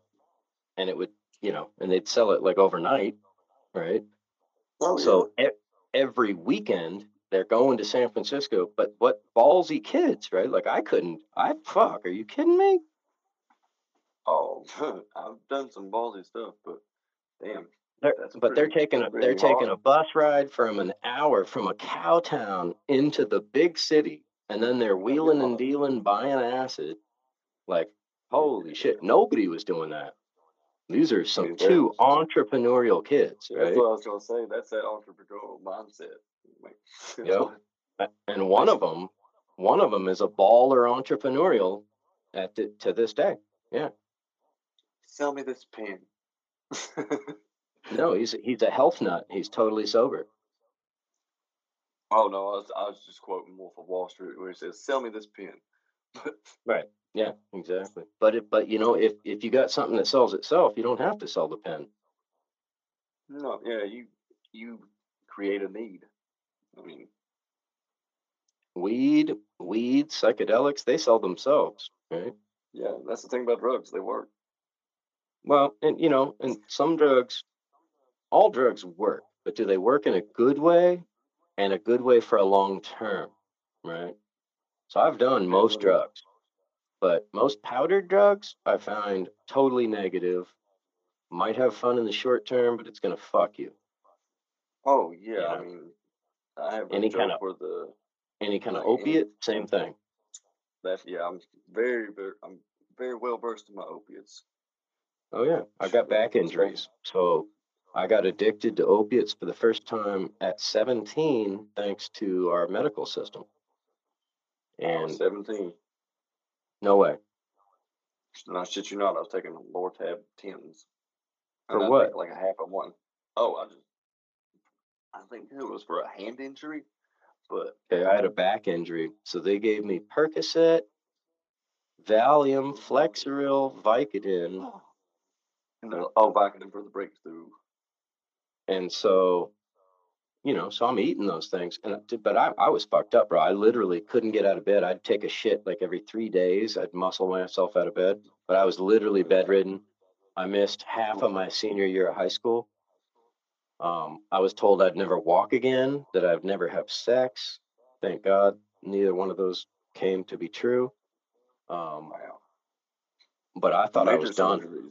and it would, you know, and they'd sell it like overnight, right? Oh, So e- every weekend they're going to San Francisco, but what ballsy kids, right? Like I couldn't. I fuck. Are you kidding me? Oh, [laughs] I've done some ballsy stuff, but damn. They're, but they're taking a they're taking a bus ride from an hour from a cow town into the big city, and then they're wheeling and dealing, buying acid. Like holy shit, nobody was doing that. These are some two entrepreneurial kids, right? That's what I was gonna say. That's that entrepreneurial mindset. Like, [laughs] Yep. And one of them, one of them is a baller entrepreneurial at the, to this day. Yeah. Sell me this pen. [laughs] No, he's he's a health nut. He's totally sober. oh no, I was I was just quoting Wolf of Wall Street where he says, "Sell me this pen." [laughs] Right. Yeah, exactly. But if but you know if if you got something that sells itself, you don't have to sell the pen. no, yeah, you you create a need. I mean, Weed, weed, psychedelics, they sell themselves, right? yeah, that's the thing about drugs. They work. Well, and you know, and some drugs, all drugs work, but do they work in a good way and a good way for a long term, right? So I've done most drugs, but most powdered drugs I find totally negative. Might have fun in the short term, but it's gonna fuck you. Oh yeah, I mean, I have Any kind of- where the Any kind of Like any- opiate, same thing. That's yeah, I'm very very I'm very well versed in my opiates. Oh yeah, I got back injuries, so I got addicted to opiates for the first time at 17, thanks to our medical system. And was 17. no way. No shit, you not. I was taking Lortab tens. For I what? like a half of one. Oh, I just I think it was for a hand injury, but Okay, I had a back injury, so they gave me Percocet, Valium, Flexeril, Vicodin, you know, oh, Vicodin for the breakthrough. And so, you know, so I'm eating those things. And but I, I was fucked up, bro. I literally couldn't get out of bed. I'd take a shit like every three days. I'd muscle myself out of bed, but I was literally bedridden. I missed half of my senior year of high school. Um, I was told I'd never walk again, that I'd never have sex. Thank God, neither one of those came to be true. Um, Wow. but I thought I was done.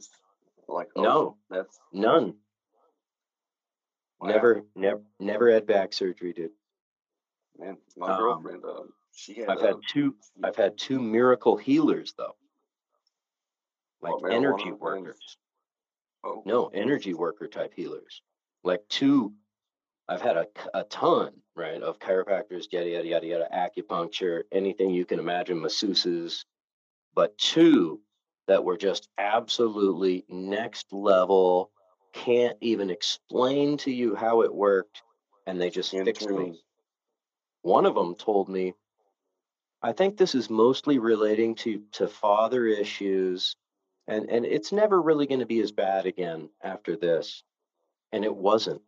Like No. oh, that's None. Wow. Never, never, never had back surgery, dude. Man, my Um, girlfriend, uh, she had. I've had uh, two. I've had two miracle healers though, like What, energy workers. oh, No, energy worker type healers. Like two. I've had a, a ton, right, of chiropractors, yada yada yada yada, acupuncture, anything you can imagine, masseuses, but two that were just absolutely next level. Can't even explain to you how it worked, and they just fixed me. One of them told me, I think this is mostly relating to to father issues, and and it's never really going to be as bad again after this, and it wasn't.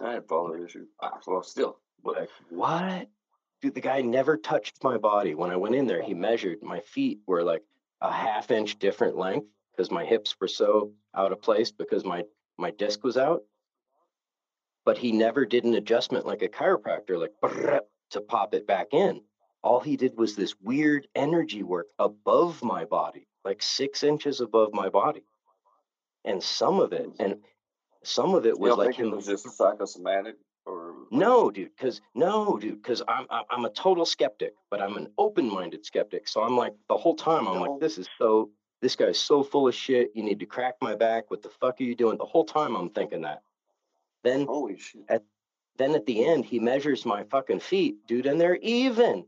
I had father issues. Ah, well, still, but Like what? Dude, the guy never touched my body. When I went in there, he measured my feet were like a half inch different length because my hips were so out of place because my my disc was out. But he never did an adjustment like a chiropractor, like to pop it back in. All he did was this weird energy work above my body, like six inches above my body. And some of it, and some of it was like it him was just psychosomatic or no, dude, because no, dude, because I'm I'm I'm a total skeptic, but I'm an open-minded skeptic. So I'm like the whole time I'm No. like, this is so this guy's so full of shit. You need to crack my back. What the fuck are you doing? The whole time I'm thinking that. Then Holy shit! then at the end he measures my fucking feet, dude, and they're even.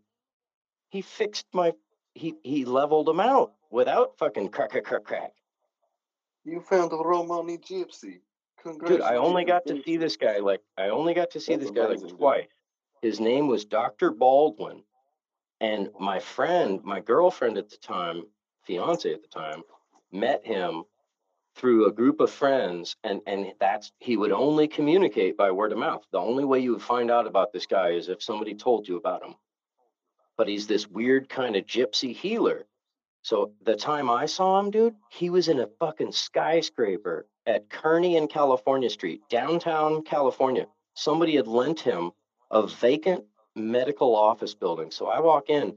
He fixed my he he leveled them out without fucking crack crack crack crack. You found a Romani gypsy. Dude, I only got to see this guy like I only got to see That's this guy like amazing, dude. twice. His name was Dr. Baldwin. And my friend, my girlfriend at the time, fiance at the time, met him through a group of friends and and that's he would only communicate by word of mouth. The only way you would find out about this guy is if somebody told you about him. But he's this weird kind of gypsy healer. So the time I saw him, dude, he was in a fucking skyscraper at Kearny and California Street, downtown California. Somebody had lent him a vacant medical office building. So I walk in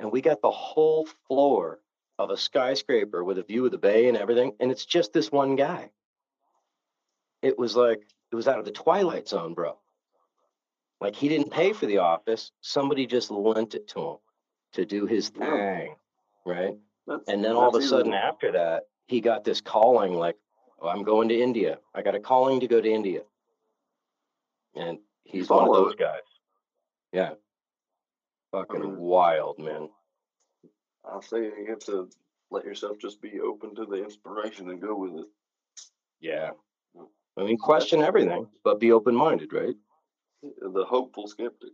and we got the whole floor of a skyscraper with a view of the bay and everything. And it's just this one guy. It was like, it was out of the Twilight Zone, bro. Like he didn't pay for the office. Somebody just lent it to him to do his thing. Right. That's, And then all of a sudden either- after that, he got this calling like, oh, I'm going to India. I got a calling to go to India. And he's one of those guys. Yeah. Fucking mean- wild, man. I say you have to let yourself just be open to the inspiration and go with it. Yeah. I mean, question everything, but be open minded, right? The hopeful skeptic.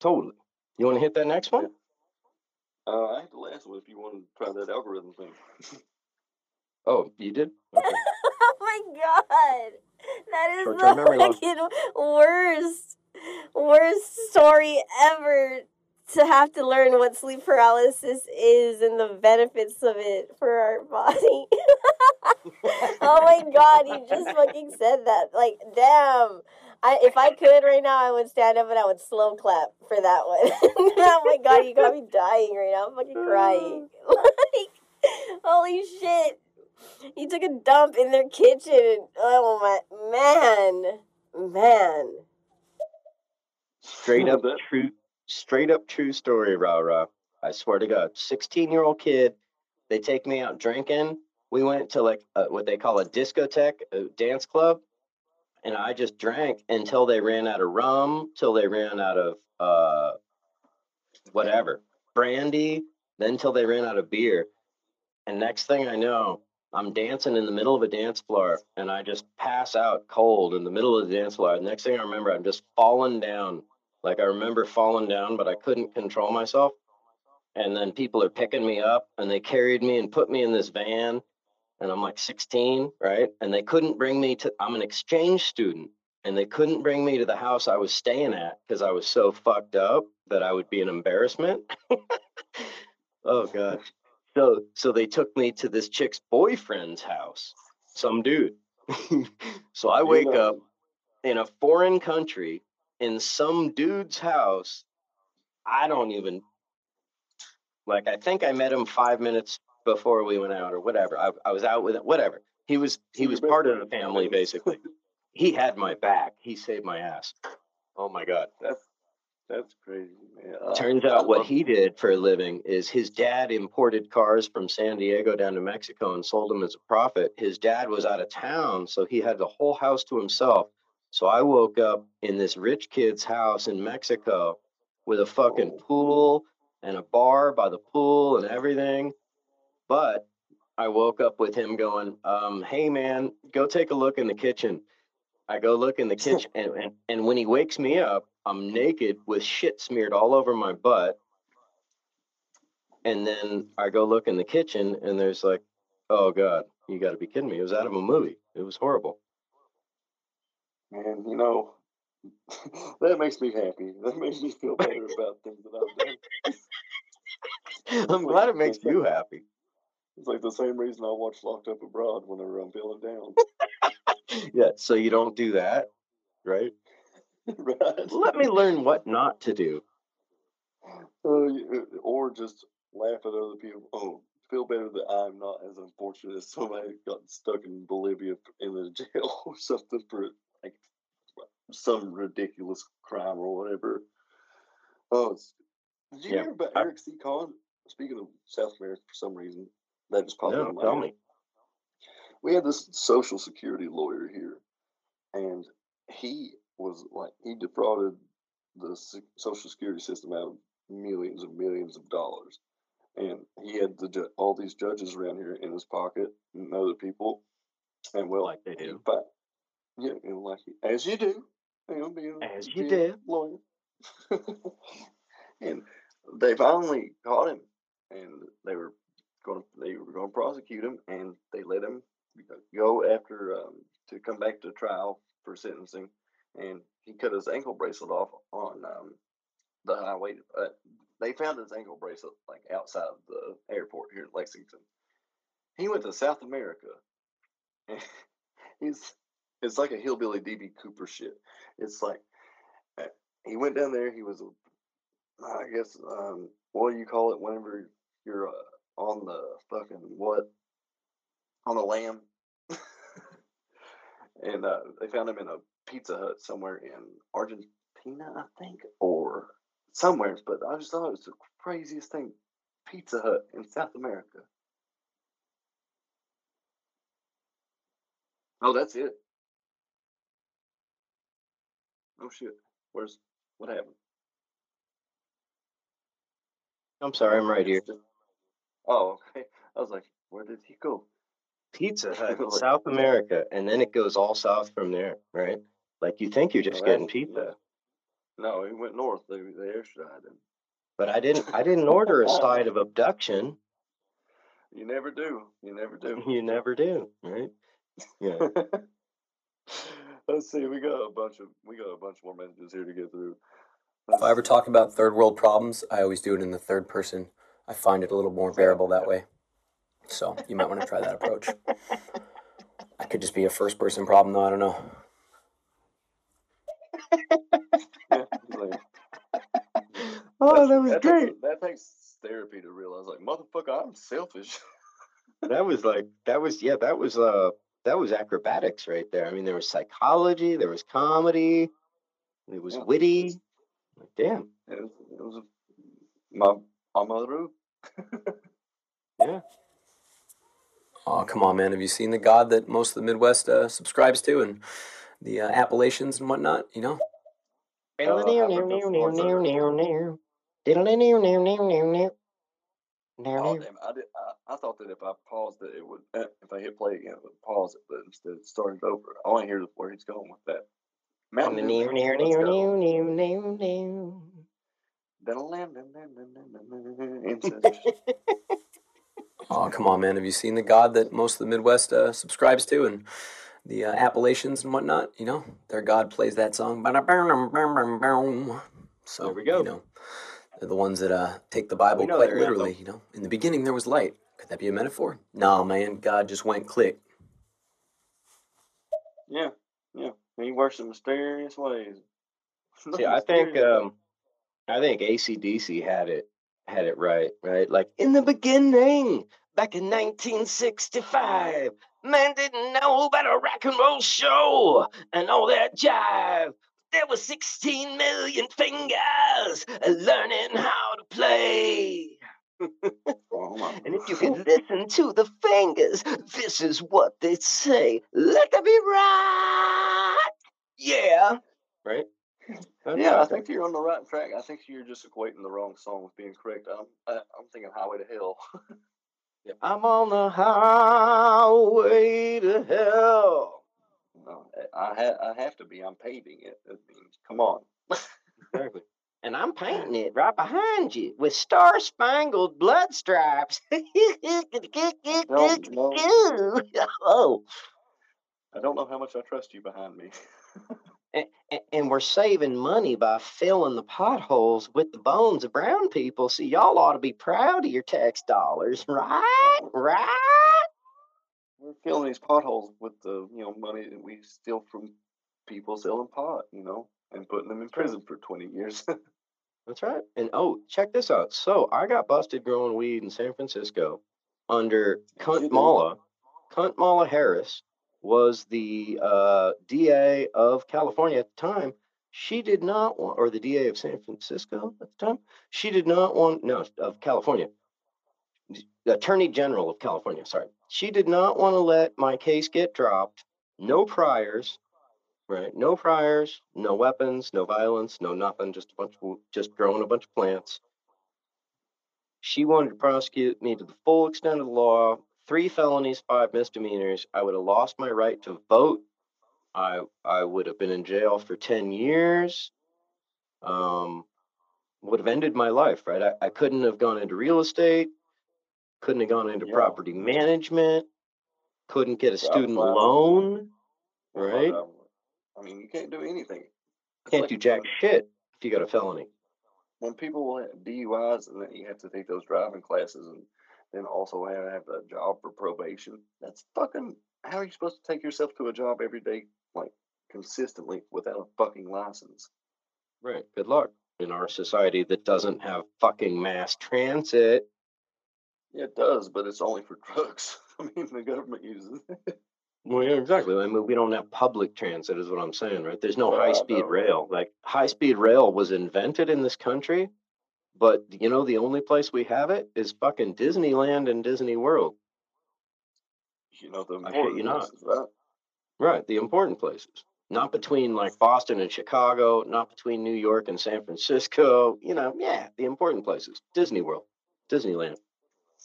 Totally. You want to hit that next one? Uh, I had the last one if you want to try that algorithm thing. [laughs] Oh, you did? [laughs] Okay. Oh my god. That is Short-term memory the loss. fucking worst, worst story ever to have to learn what sleep paralysis is and the benefits of it for our [laughs] body. oh my god, you just fucking said that. Like, damn. I, if I could right now, I would stand up and I would slow clap for that one. [laughs] oh my god, you got me dying right now. I'm fucking crying. Oh. [laughs] like, holy shit. You took a dump in their kitchen. Oh my man. Man. Straight up That- true, straight up true story, rah rah. I swear to God, sixteen year old kid. They take me out drinking. We went to like a, what they call a discotheque, a dance club, and I just drank until they ran out of rum, till they ran out of uh, whatever brandy, then till they ran out of beer. And next thing I know, I'm dancing in the middle of a dance floor and I just pass out cold in the middle of the dance floor. Next thing I remember, I'm just falling down. Like I remember falling down, but I couldn't control myself. And then people are picking me up and they carried me and put me in this van. and I'm like 16, right? And they couldn't bring me to, I'm an exchange student, and they couldn't bring me to the house I was staying at because I was so fucked up that I would be an embarrassment. [laughs] oh god. So so they took me to this chick's boyfriend's house, some dude. [laughs] so I wake up in a foreign country in some dude's house. I don't even like I think I met him 5 minutes before we went out or whatever. I, I was out with it, whatever. He was he was part of the family basically. He had my back. He saved my ass. Oh my god. That's that's crazy, man. I- Turns out what uh, he did for a living is his dad imported cars from San Diego down to Mexico and sold them as a profit. His dad was out of town, so he had the whole house to himself. So I woke up in this rich kid's house in Mexico with a fucking Oh. pool and a bar by the pool and everything. But I woke up with him going, um, hey man, go take a look in the kitchen. I go look in the kitchen [laughs] and, and, and when he wakes me up, I'm naked with shit smeared all over my butt. And then I go look in the kitchen and there's like, oh God, you gotta be kidding me. It was out of a movie. It was horrible. Man, you know, [laughs] that makes me happy. That makes me feel better [laughs] about things that I've done. I'm glad it makes you happy. It's like the same reason I watch Locked Up Abroad whenever I'm feeling down. [laughs] Yeah, so you don't do that, right? right? Let me learn what not to do. Uh, or just laugh at other people. Oh, feel better that I'm not as unfortunate as somebody got stuck in Bolivia in the jail or something for some ridiculous crime or whatever. Oh, did you Yeah, hear about I- Eric C. Conn? Speaking of South America, for some reason, that just popped No, into my tell head. me. We had this social security lawyer here, and he was like he defrauded the social security system out of millions and millions of dollars, and he had the ju- all these judges around here in his pocket and other people, and well, Like they he do. fi- yeah, and like as you do, you know, being As you do. lawyer, and they finally caught him, and they were going they were going to prosecute him, and they let him go after um, to come back to trial for sentencing, and he cut his ankle bracelet off on um, the highway. Uh, they found his ankle bracelet like outside of the airport here in Lexington. He went to South America. And [laughs] he's it's like a hillbilly DB Cooper shit. It's like uh, he went down there. He was, a, I guess, um, what do you call it whenever you're uh, on the fucking what on the lam. [laughs] and uh, they found him in a Pizza Hut somewhere in Argentina, I think, or somewhere. But I just thought it was the craziest thing. Pizza Hut in South America. Oh, that's it. Oh shit. Where's what happened? I'm sorry, I'm right here. Oh, okay. I was like, where did he go? Pizza [laughs] Hut, Like- South America, and then it goes all south from there, right? Like you think you're just Oh, getting pizza, No, he went north. They they extradited him. but I didn't. I didn't order a [laughs] side of abduction. You never do. You never do. [laughs] You never do, right? Yeah. Let's see. We got a bunch of we got a bunch more messages here to get through. If I ever talk about third world problems, I always do it in the third person. I find it a little more bearable that way. So you might want to try that approach. I could just be a first person problem though, I don't know. Yeah, like, [laughs] Oh, that was that great. Takes, that takes therapy to realize, like, motherfucker, I'm selfish. That was like that was yeah, that was uh that was acrobatics right there. I mean, there was psychology, there was comedy, it was Yeah. witty. Like, damn. It was, it was my Amaru. [laughs] Yeah. Oh, come on, man. Have you seen the God that most of the Midwest uh, subscribes to and the uh, Appalachians and whatnot? You know? Oh damn! I did. I, I thought that if I paused it, it would. eh, If I hit play again, it would pause it, but instead it started over. I want to hear where he's going with that. Mountain Dew. Let's go. Incense. Oh, come on, man. Have you seen the God that most of the Midwest uh, subscribes to and the uh, Appalachians and whatnot? You know, their God plays that song. So, There we go. You know, they're the ones that uh, take the Bible quite their literally. anthem. You know, in the beginning there was light. Could that be a metaphor? No, man. God just went click. Yeah, yeah. He works in mysterious ways. [laughs] See, I think um, I think ACDC had it had it right, right? Like in the beginning, back in 1965, man didn't know about a rock and roll show and all that jive. There were 16 million fingers learning how to play. Oh, And if you can listen to the fingers, this is what they say. Let there be right. Yeah. Right? That's Yeah, I think you're on the right track. I think you're just equating the wrong song with being correct. I'm, I, I'm thinking Highway to Hell. [laughs] I'm on the highway to hell. No, I ha- I have to be. I'm paving it. I mean, come on. Exactly. And I'm painting it right behind you with star spangled blood stripes. [laughs] No, [laughs] oh, I don't know how much I trust you behind me. and, and we're saving money by filling the potholes with the bones of brown people. So y'all ought to be proud of your tax dollars, [laughs] right? Right? We're filling these potholes with the you know money that we steal from people selling pot, you know, and putting them in prison for 20 years. That's right. And oh, check this out. So I got busted growing weed in San Francisco under you Cunt did? Mala. Cunt Mala Harris was the uh, DA of California at the time. She did not want, or the DA of San Francisco at the time. She did not want, no, of California. The Attorney General of California, sorry. She did not want to let my case get dropped. No priors, right? No priors, no weapons, no violence, no nothing. Just a bunch of just growing a bunch of plants. She wanted to prosecute me to the full extent of the law. Three felonies, five misdemeanors. I would have lost my right to vote. I I would have been in jail for ten years. Um, would have ended my life, right? I, I couldn't have gone into real estate. Couldn't have gone into Yeah. property management. Couldn't get a student loan. Right. I mean, you can't do anything. Can't like do jack shit if you got a felony. when people have DUIs and then you have to take those driving classes and then also have, have a job for probation, that's fucking. How are you supposed to take yourself to a job every day, like consistently, without a fucking license? Right. Good luck in our society that doesn't have fucking mass transit. Yeah, it does, but it's only for [laughs] drugs. I mean, the government uses it. Well, yeah, exactly. I mean, we don't have public transit, is what I'm saying, right? There's no I high speed know. rail. Like, high speed rail was invented in this country, but you know, the only place we have it is fucking Disneyland and Disney World. You know the important you not. places, right? Right. The important places. Not between like Boston and Chicago, not between New York and San Francisco. You know, yeah, the important places. Disney World, Disneyland.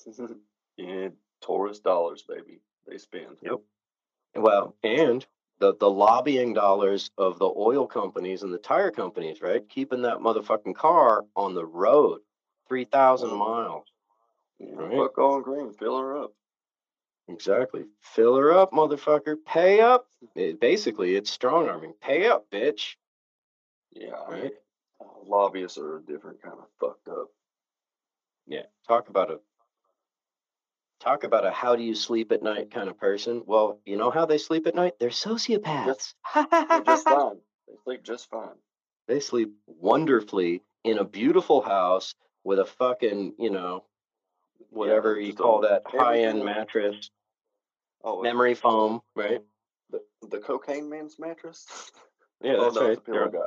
[laughs] yeah, tourist dollars, baby. They spend. Yep. Well, and the the lobbying dollars of the oil companies and the tire companies, right? Keeping that motherfucking car on the road, three thousand Mhm. miles. Yeah, Right. Fuck on green, fill her up. Exactly. Fill her up, motherfucker. Pay up. It- basically, it's strong arming. Pay up, bitch. Yeah, I mean, Right. uh, lobbyists are a different kind of fucked up. Yeah. Talk about a talk about a how do you sleep at night kind of person. Well, you know how they sleep at night? They're sociopaths. They're just [laughs] fine. They sleep just fine. They sleep wonderfully in a beautiful house with a fucking, you know, whatever you call that high end mattress, Oh, memory foam, right? the, the cocaine man's mattress. Yeah, oh, that's right. it's a pillow They're, guy.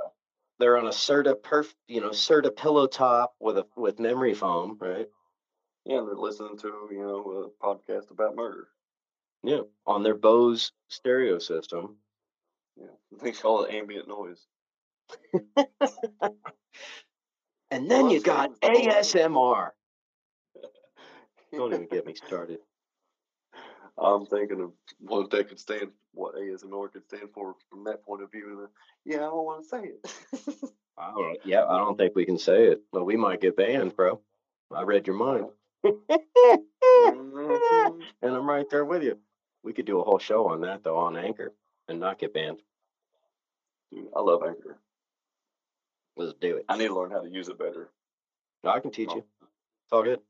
they're on a Serta perf, you know, Serta pillow top with a with memory foam, right? Yeah, and they're listening to you know a podcast about murder. Yeah, on their Bose stereo system. Yeah, [laughs] they call it ambient noise. And then Well, you got that's- ASMR. [laughs] Don't even get me started. I'm thinking of what they could stand, what ASMR could stand for from that point of view. And uh, yeah, I don't want to say it. I don't, yeah, I don't think we can say it, but we might get banned, bro. I read your [laughs] mind. Mhm. and I'm right there with you. We could do a whole show on that though on Anchor and not get banned. Dude, I love Anchor. Let's do it. I need to learn how to use it better. No, I can teach you. It's all good.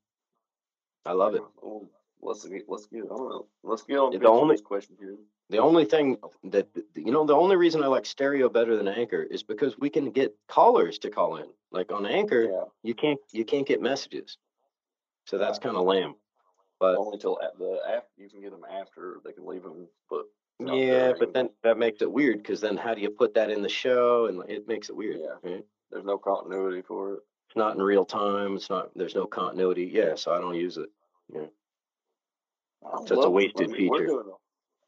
I love it. Oh, let's get let's get I don't know. Let's get on The to only- question here. The only thing that you know, the only reason I like stereo better than Anchor is because we can get callers to call in. Like on Anchor, Yeah, you can't you can't get messages, so that's kind of lame. But only till the after you can get them after they can leave them, but yeah, but then that makes it weird because then how do you put that in the show? And it makes it weird. Yeah. right? there's no continuity for it. It's not in real time. It's not. There's no continuity. Yeah, so I don't use it. Yeah, So it's a wasted I We're feature. doing a,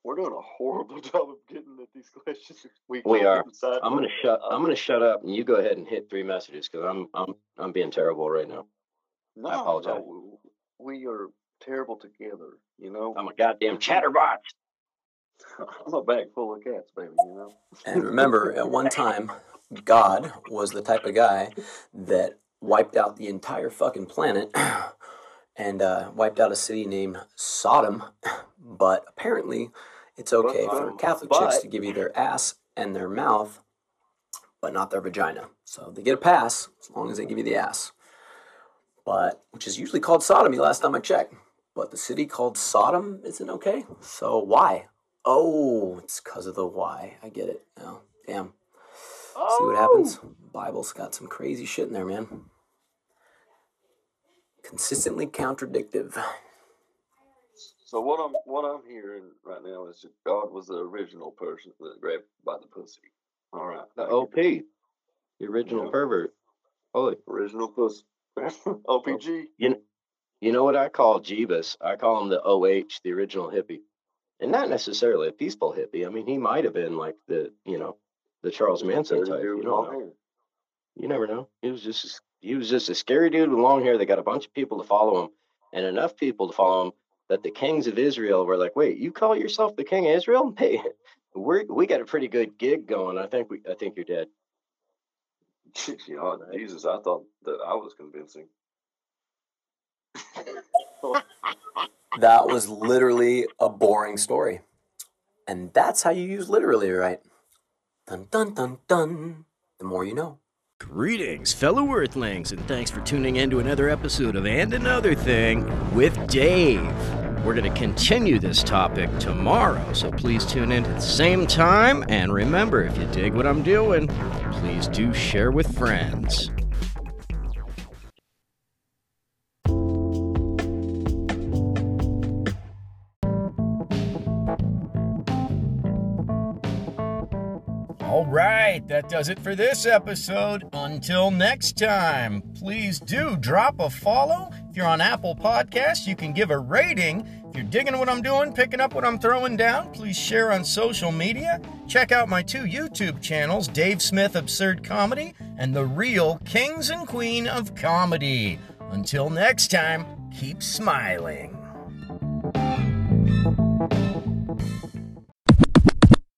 we're doing a horrible [laughs] job of getting at these questions. [laughs] We, We are. I'm gonna shut. I'm gonna shut up, and you go ahead and hit three messages because I'm I'm I'm being terrible right now. No, I apologize. no, we are terrible together. You know, I'm a goddamn chatterbox. [laughs] I'm a bag full of cats, baby. You know. And remember, at one time, God was the type of guy that wiped out the entire fucking planet [clears throat] and uh, wiped out a city named Sodom. [clears throat] But apparently, it's okay for But- Catholic chicks to give you their ass and their mouth, but not their vagina. So they get a pass as long as they give you the ass. But which is usually called sodomy last time I checked. But the city called Sodom isn't okay. So why? Oh, it's because of the why. I get it now. Damn. See what happens? Oh! Bible's got some crazy shit in there, man. Consistently contradictive. So what I'm what I'm hearing right now is that God was the original person that grabbed by the pussy. All right, The. OP, the original Yeah. pervert. Holy, original pussy. [laughs] Oh, OPG. you you know what I call Jeebus? I call him the OH, the original hippie, and not necessarily a peaceful hippie. I mean, he might have been like the you know the Charles Manson type. You don't know. You never know. He was just he was just a scary dude with long hair that got a bunch of people to follow him, and enough people to follow him that the kings of Israel were like, "Wait, you call yourself the king of Israel? [laughs] Hey, we we got a pretty good gig going. I think we I think you're dead." [laughs] yeah, Jesus, I thought that I was convincing. That was literally a boring story. And that's how you use literally, right? Dun dun dun dun. The more you know. Greetings, fellow Earthlings, and thanks for tuning in to another episode of And Another Thing with Dave. We're going to continue this topic tomorrow, so please tune in at the same time. And remember, if you dig what I'm doing, please do share with friends. All right, that does it for this episode. Until next time, please do drop a follow. If you're on Apple Podcasts, you can give a rating. If you're digging what I'm doing, picking up what I'm throwing down, please share on social media. Check out my two YouTube channels, Dave Smith Absurd Comedy and The Real Kings and Queen of Comedy. Until next time, keep smiling.